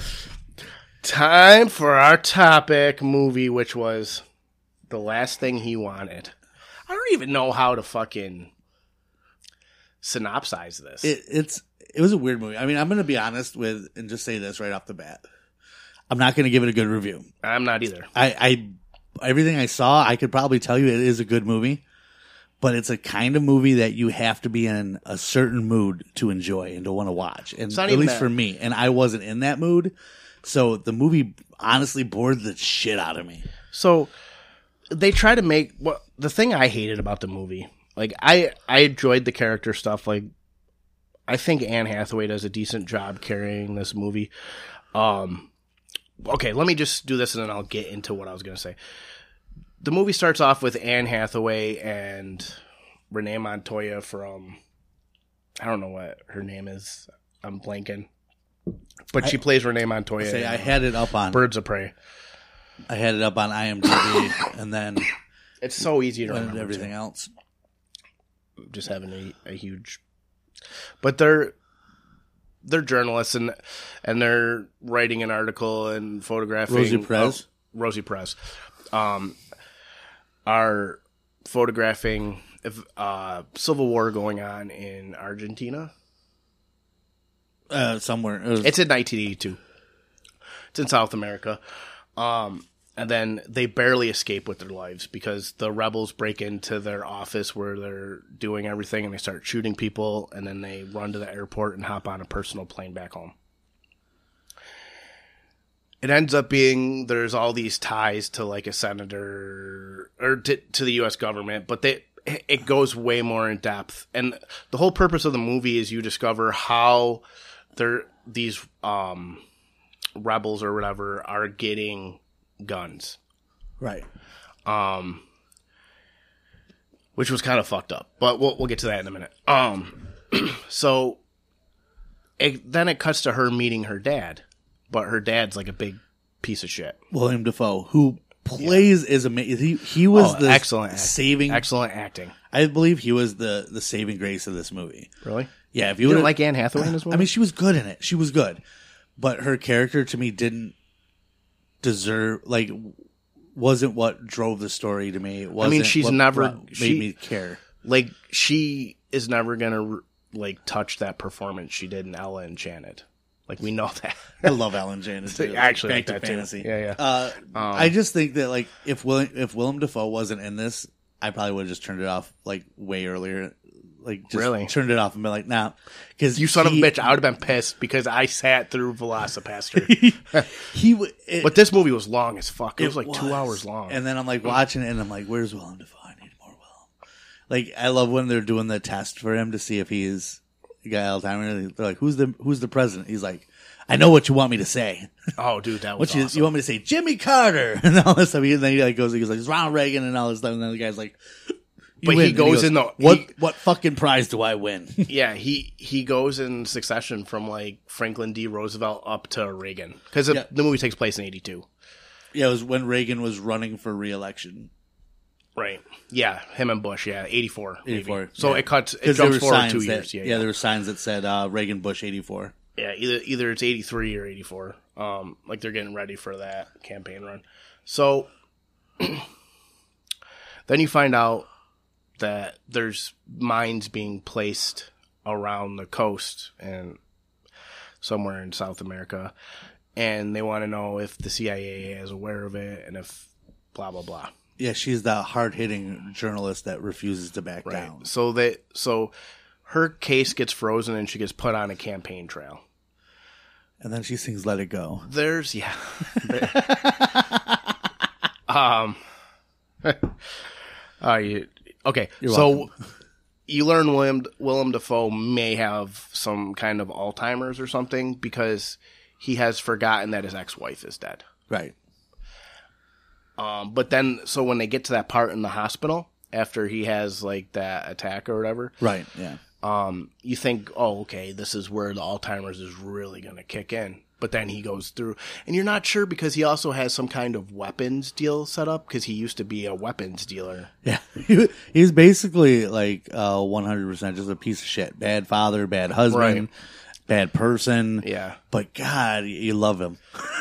Time for our topic movie, which was the last thing he wanted. I don't even know how to fucking synopsize this. It, it's it was a weird movie. I mean, I'm going to be honest with and just say this right off the bat. I'm not going to give it a good review. I'm not either. I, I everything I saw, I could probably tell you it is a good movie, but it's a kind of movie that you have to be in a certain mood to enjoy and to want to watch. And at least that. for me, and I wasn't in that mood, so the movie honestly bored the shit out of me. So they try to make what the thing I hated about the movie. Like I I enjoyed the character stuff. Like I think Anne Hathaway does a decent job carrying this movie. Um okay, let me just do this and then I'll get into what I was going to say. The movie starts off with Anne Hathaway and Renee Montoya from I don't know what her name is. I'm blanking. But she plays Renee Montoya. Say I had it up on Birds of Prey. I had it up on IMDb, and then It's so easy to remember. everything too. else. just having a, a huge but they're they're journalists and and they're writing an article and photographing. Rosie Perez? oh, Rosie Perez. Um are photographing if uh civil war going on in Argentina. Uh, somewhere. It was- it's in 1982 it's in South America. Um and then they barely escape with their lives because the rebels break into their office where they're doing everything and they start shooting people and then they run to the airport and hop on a personal plane back home. It ends up being there's all these ties to like a senator or to, to the US government, but they it goes way more in depth. And the whole purpose of the movie is you discover how they're these um rebels or whatever are getting guns right. um, which was kind of fucked up. But we'll we'll get to that in a minute. Um, so it, then it cuts to her meeting her dad, but her dad's like a big piece of shit. William Dafoe, who plays is amazing. He he was Oh, the excellent saving. Excellent acting. I believe he was the the saving grace of this movie. Really? Yeah, if You you would like Anne Hathaway in this movie? I mean, she was good in it. She was good, but her character to me didn't deserve like wasn't what drove the story to me. It wasn't she's what never- made she- me care. like she is never gonna like touch that performance she did in Ella Enchanted. Like we know that. I love Ella Enchanted. too. I actually back like to that too. fantasy. Yeah, yeah. Uh, Um, I just think that like if Will if Willem Dafoe wasn't in this, I probably would have just turned it off like way earlier. Like just Really? turned it off and been like, nah, because You son of a bitch! I would have been pissed because I sat through VelociPastor. He w- it, but this movie was long as fuck. It, was It like two hours long. And then I'm like watching it, and I'm like, "Where's Willem Dafoe? I need more Willem." Like I love when they're doing the test for him to see if he's got Alzheimer's. They're like, "Who's the Who's the president?" He's like, "I know what you want me to say. oh, dude, that was What you, awesome. you want me to say? Jimmy Carter and all this stuff." And then he like goes, he goes like, "It's Ronald Reagan" and all this stuff. And then the guy's like, "You But he win." And goes in the- what he- What fucking prize do I win? yeah, he he goes in succession from like Franklin D. Roosevelt up to Reagan because Yeah. the movie takes place in '82. yeah, it was when Reagan was running for reelection. Right. Yeah, him and Bush. Yeah, eighty four. Eighty four. So yeah. it cuts. It jumps forward two that, years. Yeah, yeah. there were signs that said uh, Reagan Bush eighty four. Yeah, either either it's 83 or 84. Um, like they're getting ready for that campaign run. So then you find out that there's mines being placed around the coast and somewhere in South America, and they want to know if the CIA is aware of it and if blah blah blah. Yeah, she's the hard hitting journalist that refuses to back Right. down. So that so her case gets frozen and she gets put on a campaign trail. And then she sings Let It Go. There's yeah. um. uh, you, okay, You're so welcome. you learn William Willem Dafoe may have some kind of Alzheimer's or something because he has forgotten that his ex-wife is dead. Right. Um, but then, so when they get to that part in the hospital after he has like that attack or whatever, Right. Yeah. um, you think, oh, okay, this is where the Alzheimer's is really going to kick in. But then he goes through, and you're not sure because he also has some kind of weapons deal set up because he used to be a weapons dealer. Yeah. He's basically like uh, 100% just a piece of shit. Bad father, bad husband. Right. bad person. Yeah. But God, you love him.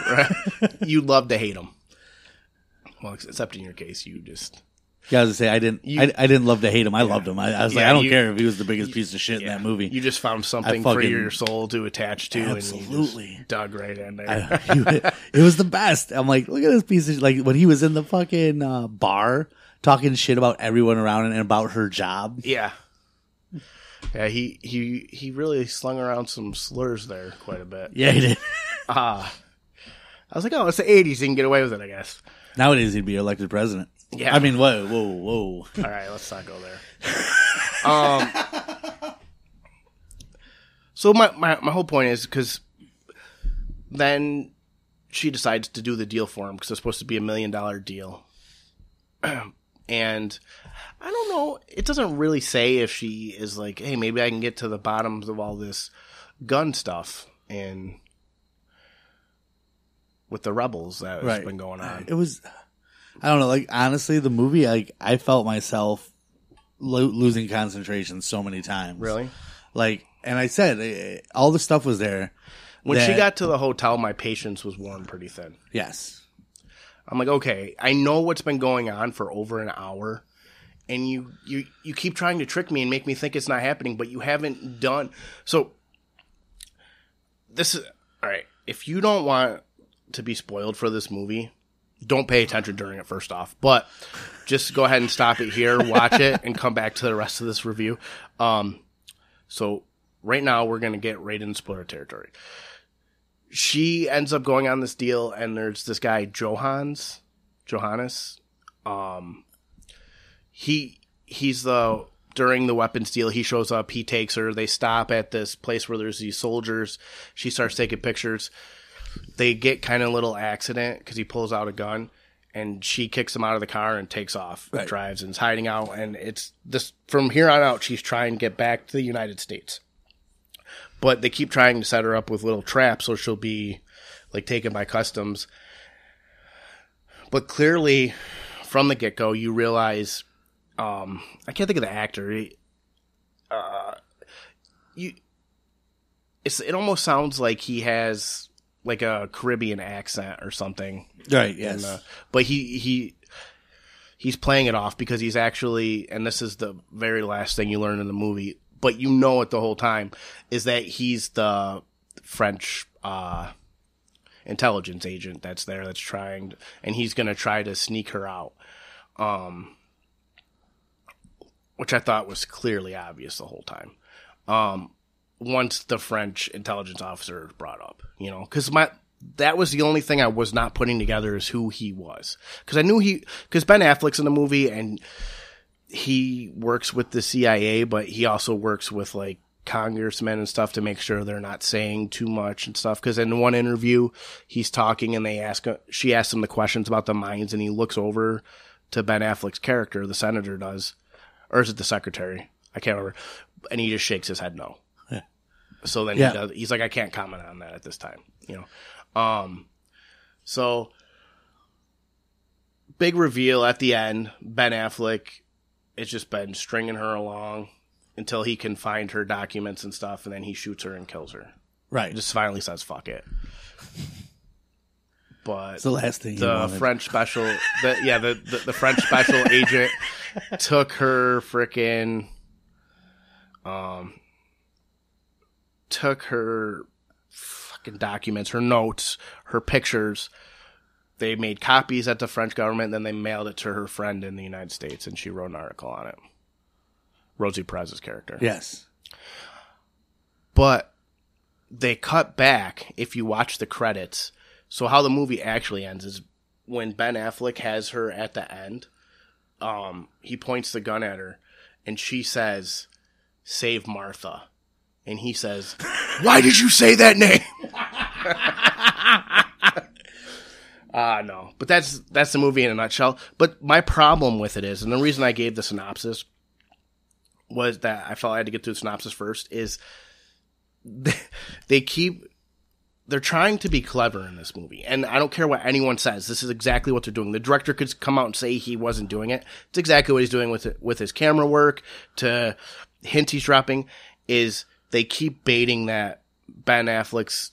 Right? you love to hate him. Well, except in your case, you just Yeah, I was gonna say I didn't. You- I, I didn't love to hate him. I loved him. I, I was like, I don't you- care if he was the biggest piece of shit in that movie. You just found something for your soul to attach to, and Absolutely. dug right in there. I- it was the best. I'm like, look at this piece of like when he was in the fucking uh, bar talking shit about everyone around and about her job. yeah, yeah. He he he really slung around some slurs there quite a bit. Yeah, he did. Ah, I was like, oh, it's the '80s. He can get away with it, I guess. Nowadays he'd be elected president. Yeah. I mean, whoa, whoa, whoa. All right, let's not go there. um, so my, my my whole point is because then she decides to do the deal for him because it's supposed to be a million dollar deal, and I don't know. It doesn't really say if she is like, hey, maybe I can get to the bottoms of all this gun stuff and with the rebels that has Right. been going on. It was, I don't know. Like honestly, the movie, like I felt myself lo- losing concentration so many times. Really. Like, and I said eh, all the stuff was there. When she got to the hotel, my patience was worn pretty thin. yes, I'm like, okay, I know what's been going on for over an hour, and you you you keep trying to trick me and make me think it's not happening, but you haven't done so. This is all right. If you don't want to be spoiled for this movie, don't pay attention during it. First off, but just go ahead and stop it here, watch it, and come back to the rest of this review. Um, so right now we're gonna get right into spoiler territory she ends up going on this deal and there's this guy Johans Johannes um he he's the during the weapons deal he shows up he takes her they stop at this place where there's these soldiers she starts taking pictures they get kind of a little accident because he pulls out a gun and she kicks him out of the car and takes off Right. drives and is hiding out and it's this from here on out she's trying to get back to the united states but they keep trying to set her up with little traps so she'll be like taken by customs. But clearly, from the get go, you realize um, I can't think of the actor. He- Uh, you, it's it almost sounds like he has like a Caribbean accent or something. right. And, Yes, uh, but he he he's playing it off because he's actually, and this is the very last thing you learn in the movie, but you know it the whole time, is that he's the French uh, intelligence agent that's there that's trying, and he's going to try to sneak her out. Um, which I thought was clearly obvious the whole time. Um, once the French intelligence officer brought up, you know, because my that was the only thing I was not putting together is who he was because I knew he because Ben Affleck's in the movie and he works with the CIA, but he also works with like congressmen and stuff to make sure they're not saying too much and stuff. Because in one interview, he's talking and they ask she asks him the questions about the mines, and he looks over to Ben Affleck's character, the senator does, or is it the secretary? I can't remember, and he just shakes his head no. So then Yeah. he does, he's like, I can't comment on that at this time, you know. Um, so big reveal at the end. Ben Affleck has just been stringing her along until he can find her documents and stuff, and then he shoots her and kills her. right. Just finally says "fuck it." But It's the last thing. the. French special, the yeah, the, the the French special agent took her freaking, um, took her fucking documents, her notes, her pictures. They made copies at the French government, then they mailed it to her friend in the United States, and she wrote an article on it. Rosie Perez's character. Yes. But they cut back if you watch the credits. So how the movie actually ends is when Ben Affleck has her at the end, um, he points the gun at her and she says, Save Martha. And he says, Why did you say that name? Ah, no. But that's that's the movie in a nutshell. But my problem with it is, and the reason I gave the synopsis was that I felt I had to get through the synopsis first, is they, they keep they're trying to be clever in this movie and i don't care what anyone says this is exactly what they're doing the director could come out and say he wasn't doing it it's exactly what he's doing with it with his camera work to hint he's dropping is they keep baiting that Ben Affleck's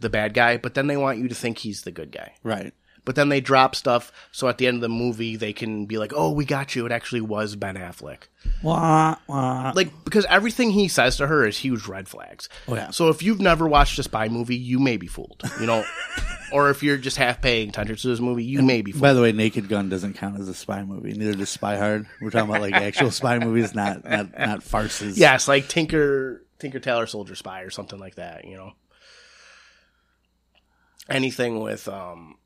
the bad guy, but then they want you to think he's the good guy. Right. But then they drop stuff so at the end of the movie they can be like, "Oh, we got you. It actually was Ben Affleck." Wah, wah. Like because everything he says to her is huge red flags. Oh, yeah. So if you've never watched a spy movie, you may be fooled. You know, or if you're just half paying attention to this movie, you may be fooled. By the way, Naked Gun doesn't count as a spy movie. Neither does Spy Hard. We're talking about like actual spy movies, not not not farces. Yes, like Tinker Tinker Tailor Soldier Spy or something like that, you know. Anything with um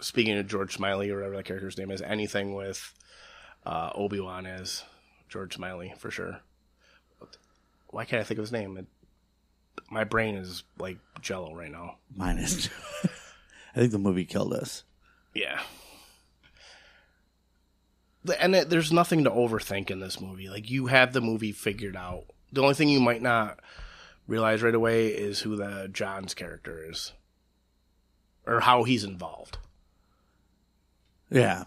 speaking of George Smiley or whatever that character's name is, anything with uh Obi Wan is George Smiley for sure. Why can't I think of his name? It, my brain is like jello right now. Mine is. I think the movie killed us. Yeah. And it, there's nothing to overthink in this movie. Like you have the movie figured out. The only thing you might not realize right away is who the John's character is, or how he's involved. Yeah.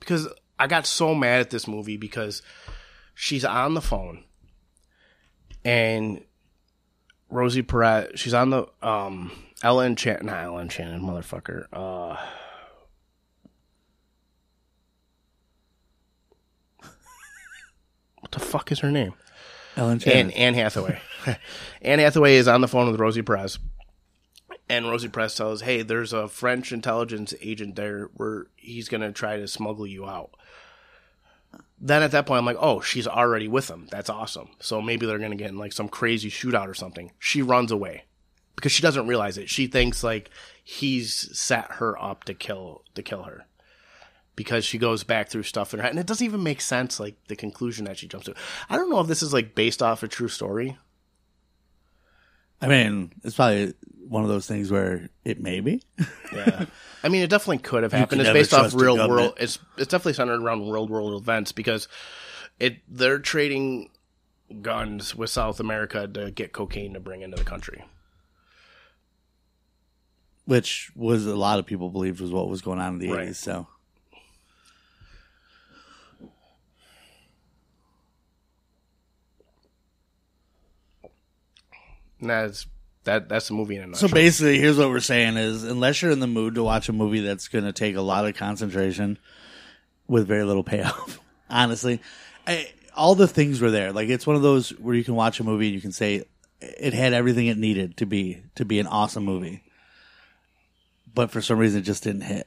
Because I got so mad at this movie because she's on the phone and Rosie Perez, she's on the um Ellen Chan, not Ellen Shannon, motherfucker. Uh, what the fuck is her name? Ellen Shannon. Anne Hathaway. Anne Hathaway is on the phone with Rosie Perez. And Rosie Perez tells, hey, there's a French intelligence agent there where he's going to try to smuggle you out. Then at that point, I'm like, oh, she's already with him. That's awesome. So maybe they're going to get in like some crazy shootout or something. She runs away because she doesn't realize it. She thinks like he's set her up to kill to kill her because she goes back through stuff in her head, and it doesn't even make sense. Like the conclusion that she jumps to. I don't know if this is like based off a true story. I mean, it's probably one of those things where it may be. Yeah, I mean, it definitely could have happened. It's based off real world. It's it's definitely centered around real world events because it they're trading guns with South America to get cocaine to bring into the country. Which was a lot of people believed was what was going on in the Right. 80s. So, And that's that that's the movie in a nutshell. so basically, here's what we're saying is unless you're in the mood to watch a movie that's going to take a lot of concentration with very little payoff, honestly, I, all the things were there. Like, it's one of those where you can watch a movie and you can say it had everything it needed to be, to be an awesome movie. But for some reason, it just didn't hit.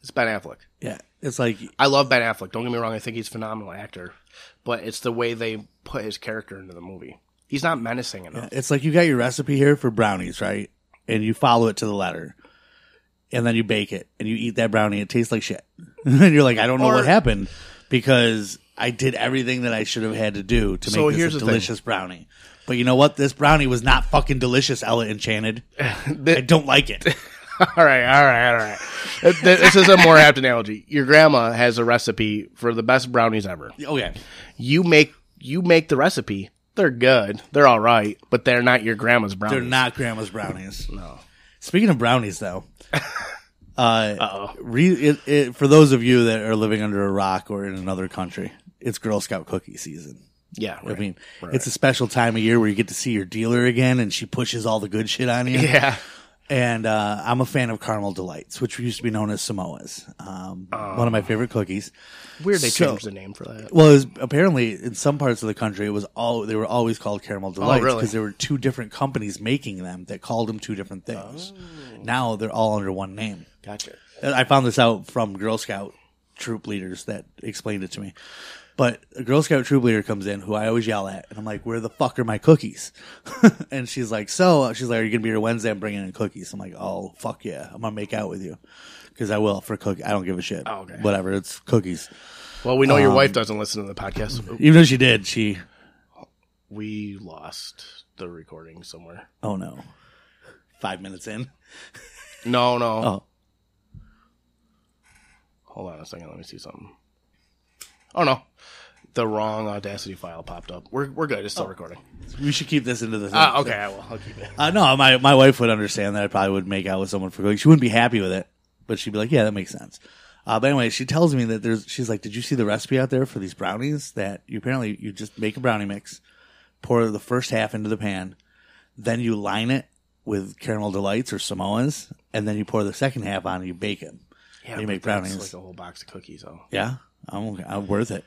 it's Ben Affleck. Yeah. It's like, I love Ben Affleck. Don't get me wrong. I think he's a phenomenal actor, but it's the way they put his character into the movie. He's not menacing enough. It's like you got your recipe here for brownies, right? And you follow it to the letter. And then you bake it and you eat that brownie. It tastes like shit. and you're like, I don't know Or- what happened because I did everything that I should have had to do to So make this a thing. delicious brownie. But you know what? This brownie was not fucking delicious, Ella Enchanted. The- I don't like it. all right, all right, all right. Th- th- this is a more apt analogy. Your grandma has a recipe for the best brownies ever. oh yeah. You make you make the recipe. They're good. They're all right, but they're not your grandma's brownies. They're not grandma's brownies. No. Speaking of brownies, though, uh, re- it, it, for those of you that are living under a rock or in another country, it's Girl Scout cookie season. Yeah. I mean, Right. it's a special time of year where you get to see your dealer again, and she pushes all the good shit on you. yeah. And uh, I'm a fan of caramel delights, which used to be known as Samoas. Um, one of my favorite cookies. Weird they So- changed the name for that. Well, it was, apparently in some parts of the country, it was all they were always called caramel delights really? because there were two different companies making them that called them two different things. Now they're all under one name. Gotcha. I found this out from Girl Scout troop leaders that explained it to me. But a Girl Scout troop leader comes in who I always yell at, and I'm like, "Where the fuck are my cookies?" and she's like, "So," she's like, "Are you gonna be here Wednesday? I'm bringing in cookies." I'm like, "Oh fuck yeah, I'm gonna make out with you." Because I will for cookie. I don't give a shit. Oh, okay. Whatever. It's cookies. Well, we know Um, your wife doesn't listen to the podcast. Even though she did, she. We lost the recording somewhere. Oh no. Five minutes in. No, no. Oh. Hold on a second. Let me see something. Oh no, the wrong Audacity file popped up. We're we're good. It's still recording. We should keep this into the. Ah, okay, I will. I'll keep it. Uh, no, my my wife would understand that I probably would make out with someone for cooking. She wouldn't be happy with it, but she'd be like, "Yeah, that makes sense." Uh, but anyway, she tells me that there's. She's like, "Did you see the recipe out there for these brownies? That you apparently you just make a brownie mix, pour the first half into the pan, then you line it with caramel delights or Samoas, and then you pour the second half on and you bake it. Yeah, you but make that's brownies. like a whole box of cookies. though. Yeah, I'm, I'm worth it.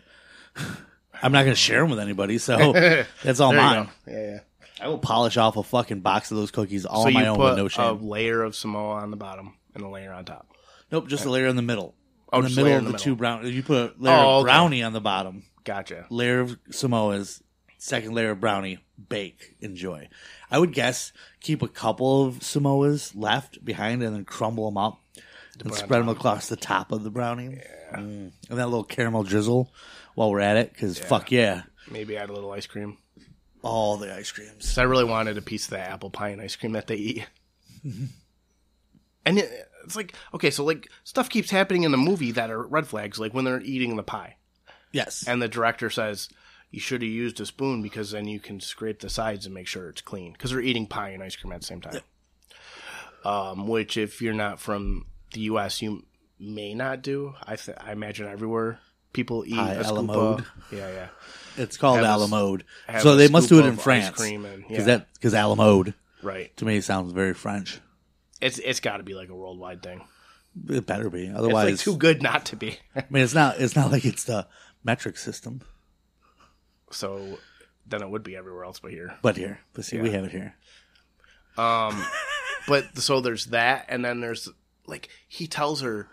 I'm not going to share them with anybody, so that's all There you mine. go. Yeah, yeah. I will polish off a fucking box of those cookies all so on my you own put with no a layer of Samoa on the bottom and a layer on top. nope, just a layer in the middle. Oh, in the just middle layer of in the, the two brown. You put a layer Oh, of okay. brownie on the bottom, Gotcha. layer of Samoas, second layer of brownie. Bake, enjoy. I would guess keep a couple of Samoas left behind and then crumble them up and spread them across the top of the brownie. Mm. And that little caramel drizzle while we're at it, because fuck yeah, Maybe add a little ice cream. all the ice creams. 'Cause I really wanted a piece of that apple pie and ice cream that they eat. and it, it's like, okay, so like stuff keeps happening in the movie that are red flags, like when they're eating the pie. Yes. And the director says, you should have used a spoon because then you can scrape the sides and make sure it's clean. Because they're eating pie and ice cream at the same time. Um, which, if you're not from the U.S., you may not do. I th- I imagine everywhere people eat Pie a scoop mode. of. Yeah, yeah. It's called Have a s- Alamode. have So a they must scoop do it in of ice France. cream and- Because yeah. that because Alamode Right. to me sounds very French. It's it's got to be like a worldwide thing. It better be. It's Otherwise, like too good not to be. I mean, it's not. It's not like it's the metric system. so then it would be everywhere else but here. But here, but see, we have it here. Um, but so there's that, and then there's like he tells her,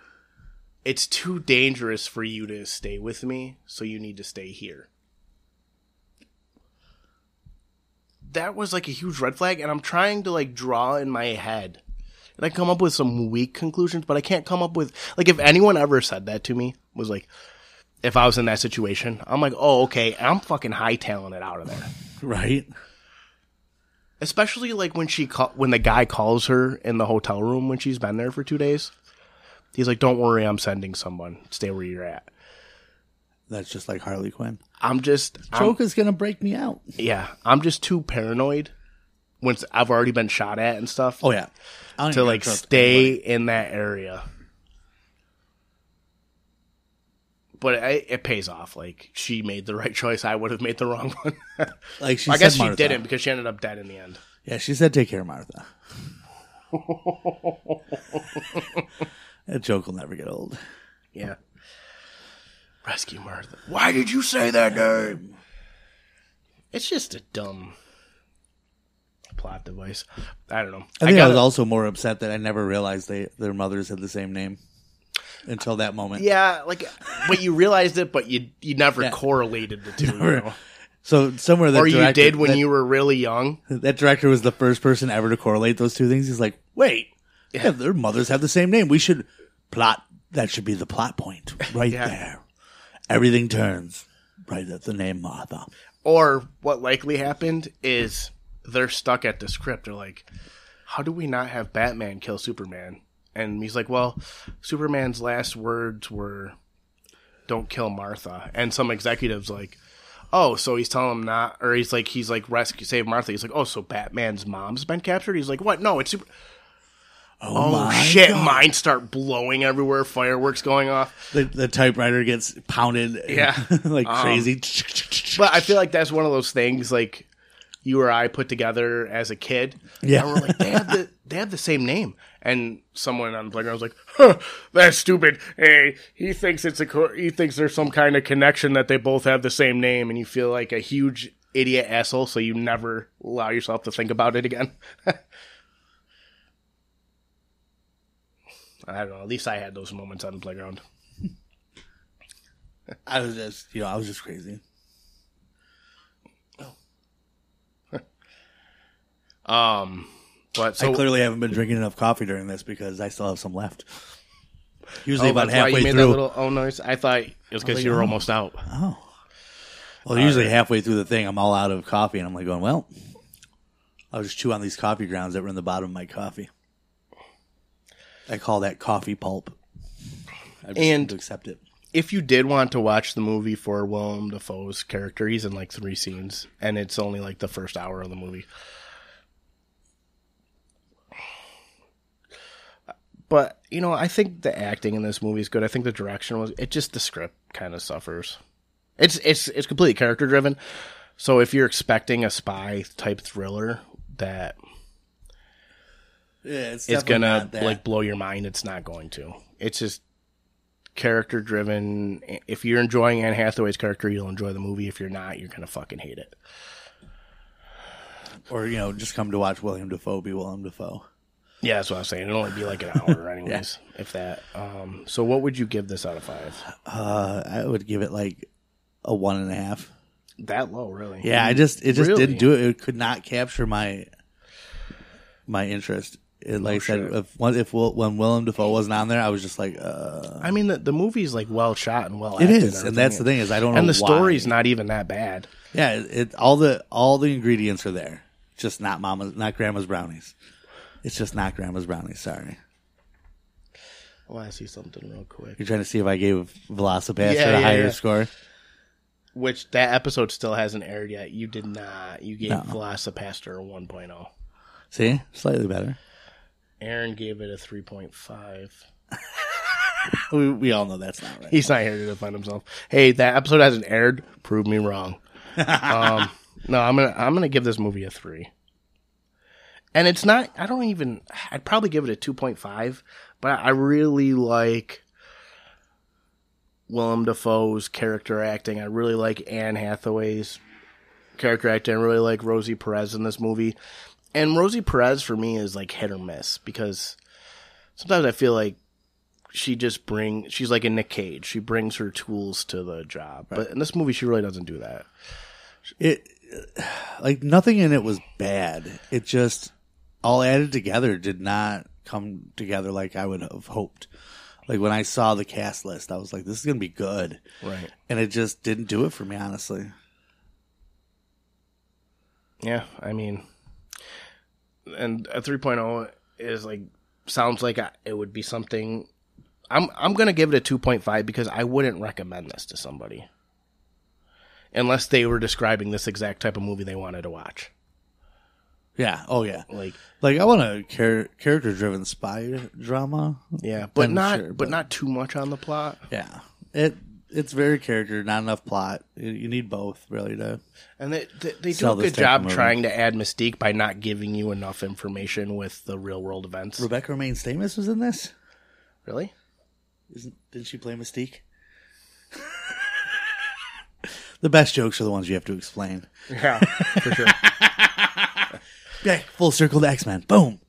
"It's too dangerous for you to stay with me, so you need to stay here." That was like a huge red flag, and I'm trying to like draw in my head, and I come up with some weak conclusions, but I can't come up with like if anyone ever said that to me was like. If I was in that situation, I'm like, oh, okay, I'm fucking hightailing it out of there. Right? especially like when she call, when the guy calls her in the hotel room when she's been there for two days. He's like, "Don't worry, I'm sending someone. Stay where you're at." That's just like Harley Quinn. I'm just, is gonna break me out. yeah, I'm just too paranoid. Once I've already been shot at and stuff, Oh yeah. To like stay anybody. in that area. But it, it pays off. Like she made the right choice. I would have made the wrong one. Like she I guess she didn't because she ended up dead in the end. Yeah, she said, "Take care, Martha." that joke will never get old. Yeah. Rescue Martha. Why did you say that name? It's just a dumb plot device. I don't know. I think I, gotta- was also more upset that I never realized they their mothers had the same name until that moment. yeah, like, but you realized it, but you you never Yeah. correlated the two. you know? So somewhere that Or you did when that, you were really young. that director was the first person ever to correlate those two things. He's like, wait, yeah, their mothers have the same name. We should plot. That should be the plot point right Yeah. there. Everything turns right at the name Martha. Or what likely happened is they're stuck at the script. They're like, how do we not have Batman kill Superman? And he's like, well, Superman's last words were, don't kill Martha. And some executives like, oh, so he's telling him not, or he's like, he's like, rescue, save Martha. He's like, oh, so Batman's mom's been captured? He's like, what? No, it's Super. Oh, my shit! God. Mines start blowing everywhere. Fireworks going off. The, the typewriter gets pounded, Yeah. like Um, crazy. But I feel like that's one of those things like you or I put together as a kid. Yeah. And we're like, they have the they have the same name. And someone on the playground was like, huh, that's stupid. Hey, he thinks it's a co- he thinks there's some kind of connection that they both have the same name, and you feel like a huge idiot asshole, so you never allow yourself to think about it again. I don't know. At least I had those moments on the playground. I was just, you know, I was just crazy. Um, but so I clearly haven't been drinking enough coffee during this because I still have some left. Usually Oh, about halfway you made through. that little oh noise. I thought it was because like, you were oh. almost out. Oh. Well, usually halfway through the thing, I'm all out of coffee, and I'm like going, well, I'll just chew on these coffee grounds that were in the bottom of my coffee. I call that coffee pulp. I just And- to accept it. If you did want to watch the movie for Willem Dafoe's character, he's in like three scenes, and it's only like the first hour of the movie. But you know, I think the acting in this movie is good. I think the direction was. It just the script kind of suffers. It's it's it's completely character driven. So if you're expecting a spy type thriller that Yeah, it's, is gonna like blow your mind, it's not going to. It's just character driven. If you're enjoying Anne Hathaway's character, you'll enjoy the movie. If you're not, you're gonna fucking hate it. or you know, just come to watch William Dafoe be William Dafoe. Yeah, that's what I was saying. It'll only be like an hour, anyways, if that. Um, so what would you give this out of five? Uh, I would give it like a one and a half. That low, really? Yeah, I just it just Really? didn't do it. It could not capture my my interest. It, like I said, shit. if one- if Will, when Willem Dafoe wasn't on there, I was just like, uh, I mean, the, the movie's like well shot and well. it acted is, and everything. that's the thing is I don't know. And the why. story's not even that bad. yeah, it, it all the all the ingredients are there, just not mama's, not grandma's brownies. It's just not grandma's brownies. Sorry, I want to see something real quick. you're trying to see if I gave VelociPastor Yeah, a yeah, higher yeah. score. Which that episode still hasn't aired yet. You did not. You gave No. VelociPastor a 1.0. See, slightly better. Aaron gave it a 3.5. We, we all know that's not right. He's not here to defend himself. Hey, that episode hasn't aired. Prove me wrong. um, no, I'm gonna I'm gonna give this movie a three. And it's not. I don't even. I'd probably give it a two point five. But I really like Willem Dafoe's character acting. I really like Anne Hathaway's character acting. I really like Rosie Perez in this movie. And Rosie Perez for me is like hit or miss because sometimes I feel like she just bring she's like a Nick Cage. She brings her tools to the job. But in this movie she really doesn't do that. it like nothing in it was bad. It just all added together did not come together like I would have hoped. Like when I saw the cast list, I was like, "This is gonna be good," Right. and it just didn't do it for me, honestly. Yeah, I mean and a 3.0 is like sounds like I- it would be something I'm I'm going to give it a 2.5 because I wouldn't recommend this to somebody. Unless they were describing this exact type of movie they wanted to watch. Yeah. Oh yeah. Like Like I want a char- character-driven spy drama. yeah, but I'm not sure, but, but- not too much on the plot. Yeah. It it's very character, not enough plot. You- need both really to. And they they, they do a good job trying to add mystique by not giving you enough information with the real world events. Rebecca Romijn Stamos was in this. Really? Isn't didn't she play Mystique? the best jokes are the ones you have to explain. Yeah, for sure. Back full circle to X Men. Boom.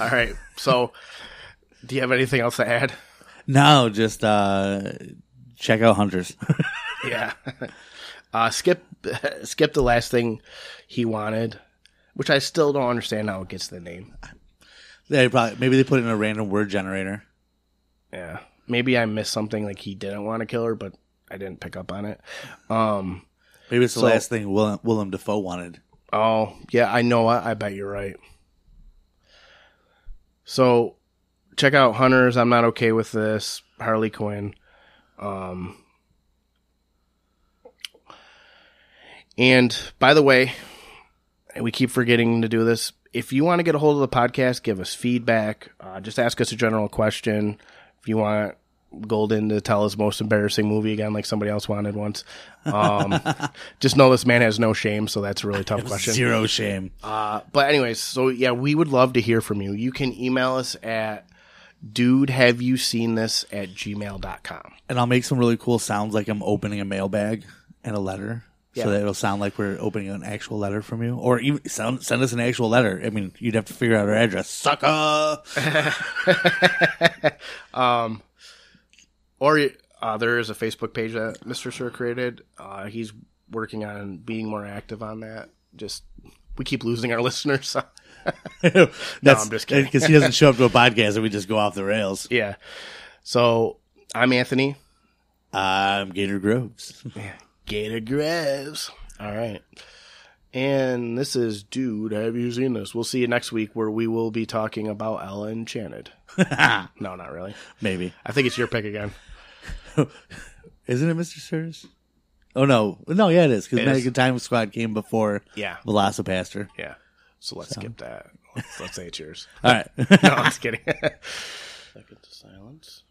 All right. So, do you have anything else to add? No, just uh check out Hunters. Yeah. Uh, skip skip the last thing he wanted, which I still don't understand how it gets the name. they probably maybe they put it in a random word generator. Yeah. Maybe I missed something like he didn't want to kill her, but I didn't pick up on it. Um. Maybe it's the So- last thing Willem, Willem Dafoe wanted. Oh, yeah. I know what. I bet you're right. So, check out Hunters. I'm not okay with this. Harley Quinn. Um. And by the way, we keep forgetting to do this. If you want to get a hold of the podcast, give us feedback. Uh, just ask us a general question. If you want Golden to tell his most embarrassing movie again, like somebody else wanted once, um, just know this man has no shame. So that's a really tough question. Zero shame. Uh, but anyways, so yeah, we would love to hear from you. You can email us at dude have you seen this at gmail.com. And I'll make some really cool sounds like I'm opening a mailbag and a letter. Yeah. So that it'll sound like we're opening an actual letter from you, or even sound, send us an actual letter. I mean, you'd have to figure out our address, sucker. um, or uh, there is a Facebook page that Mr. Sir created. Uh, he's working on being more active on that. Just we keep losing our listeners. That's I'm just kidding. because he doesn't show up to a podcast and we just go off the rails. yeah. So I'm Anthony. I'm Gator Groves. Gator Groves. All right. And this is Dude, have you seen this? We'll see you next week where we will be talking about Ella Enchanted. no, not really. Maybe I think it's your pick again. isn't it, Mister Sirs? Oh no, no, yeah, it is because. American Time Squad came before Yeah. VelociPastor. Yeah. So let's so. skip that. Let's, let's say cheers. All right. no, I'm just kidding. Second to silence.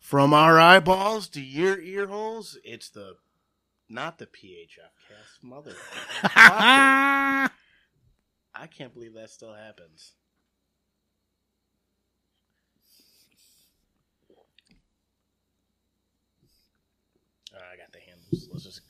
From our eyeballs to your ear holes, it's the not the PHF cast mother. I can't believe that still happens. Let's just.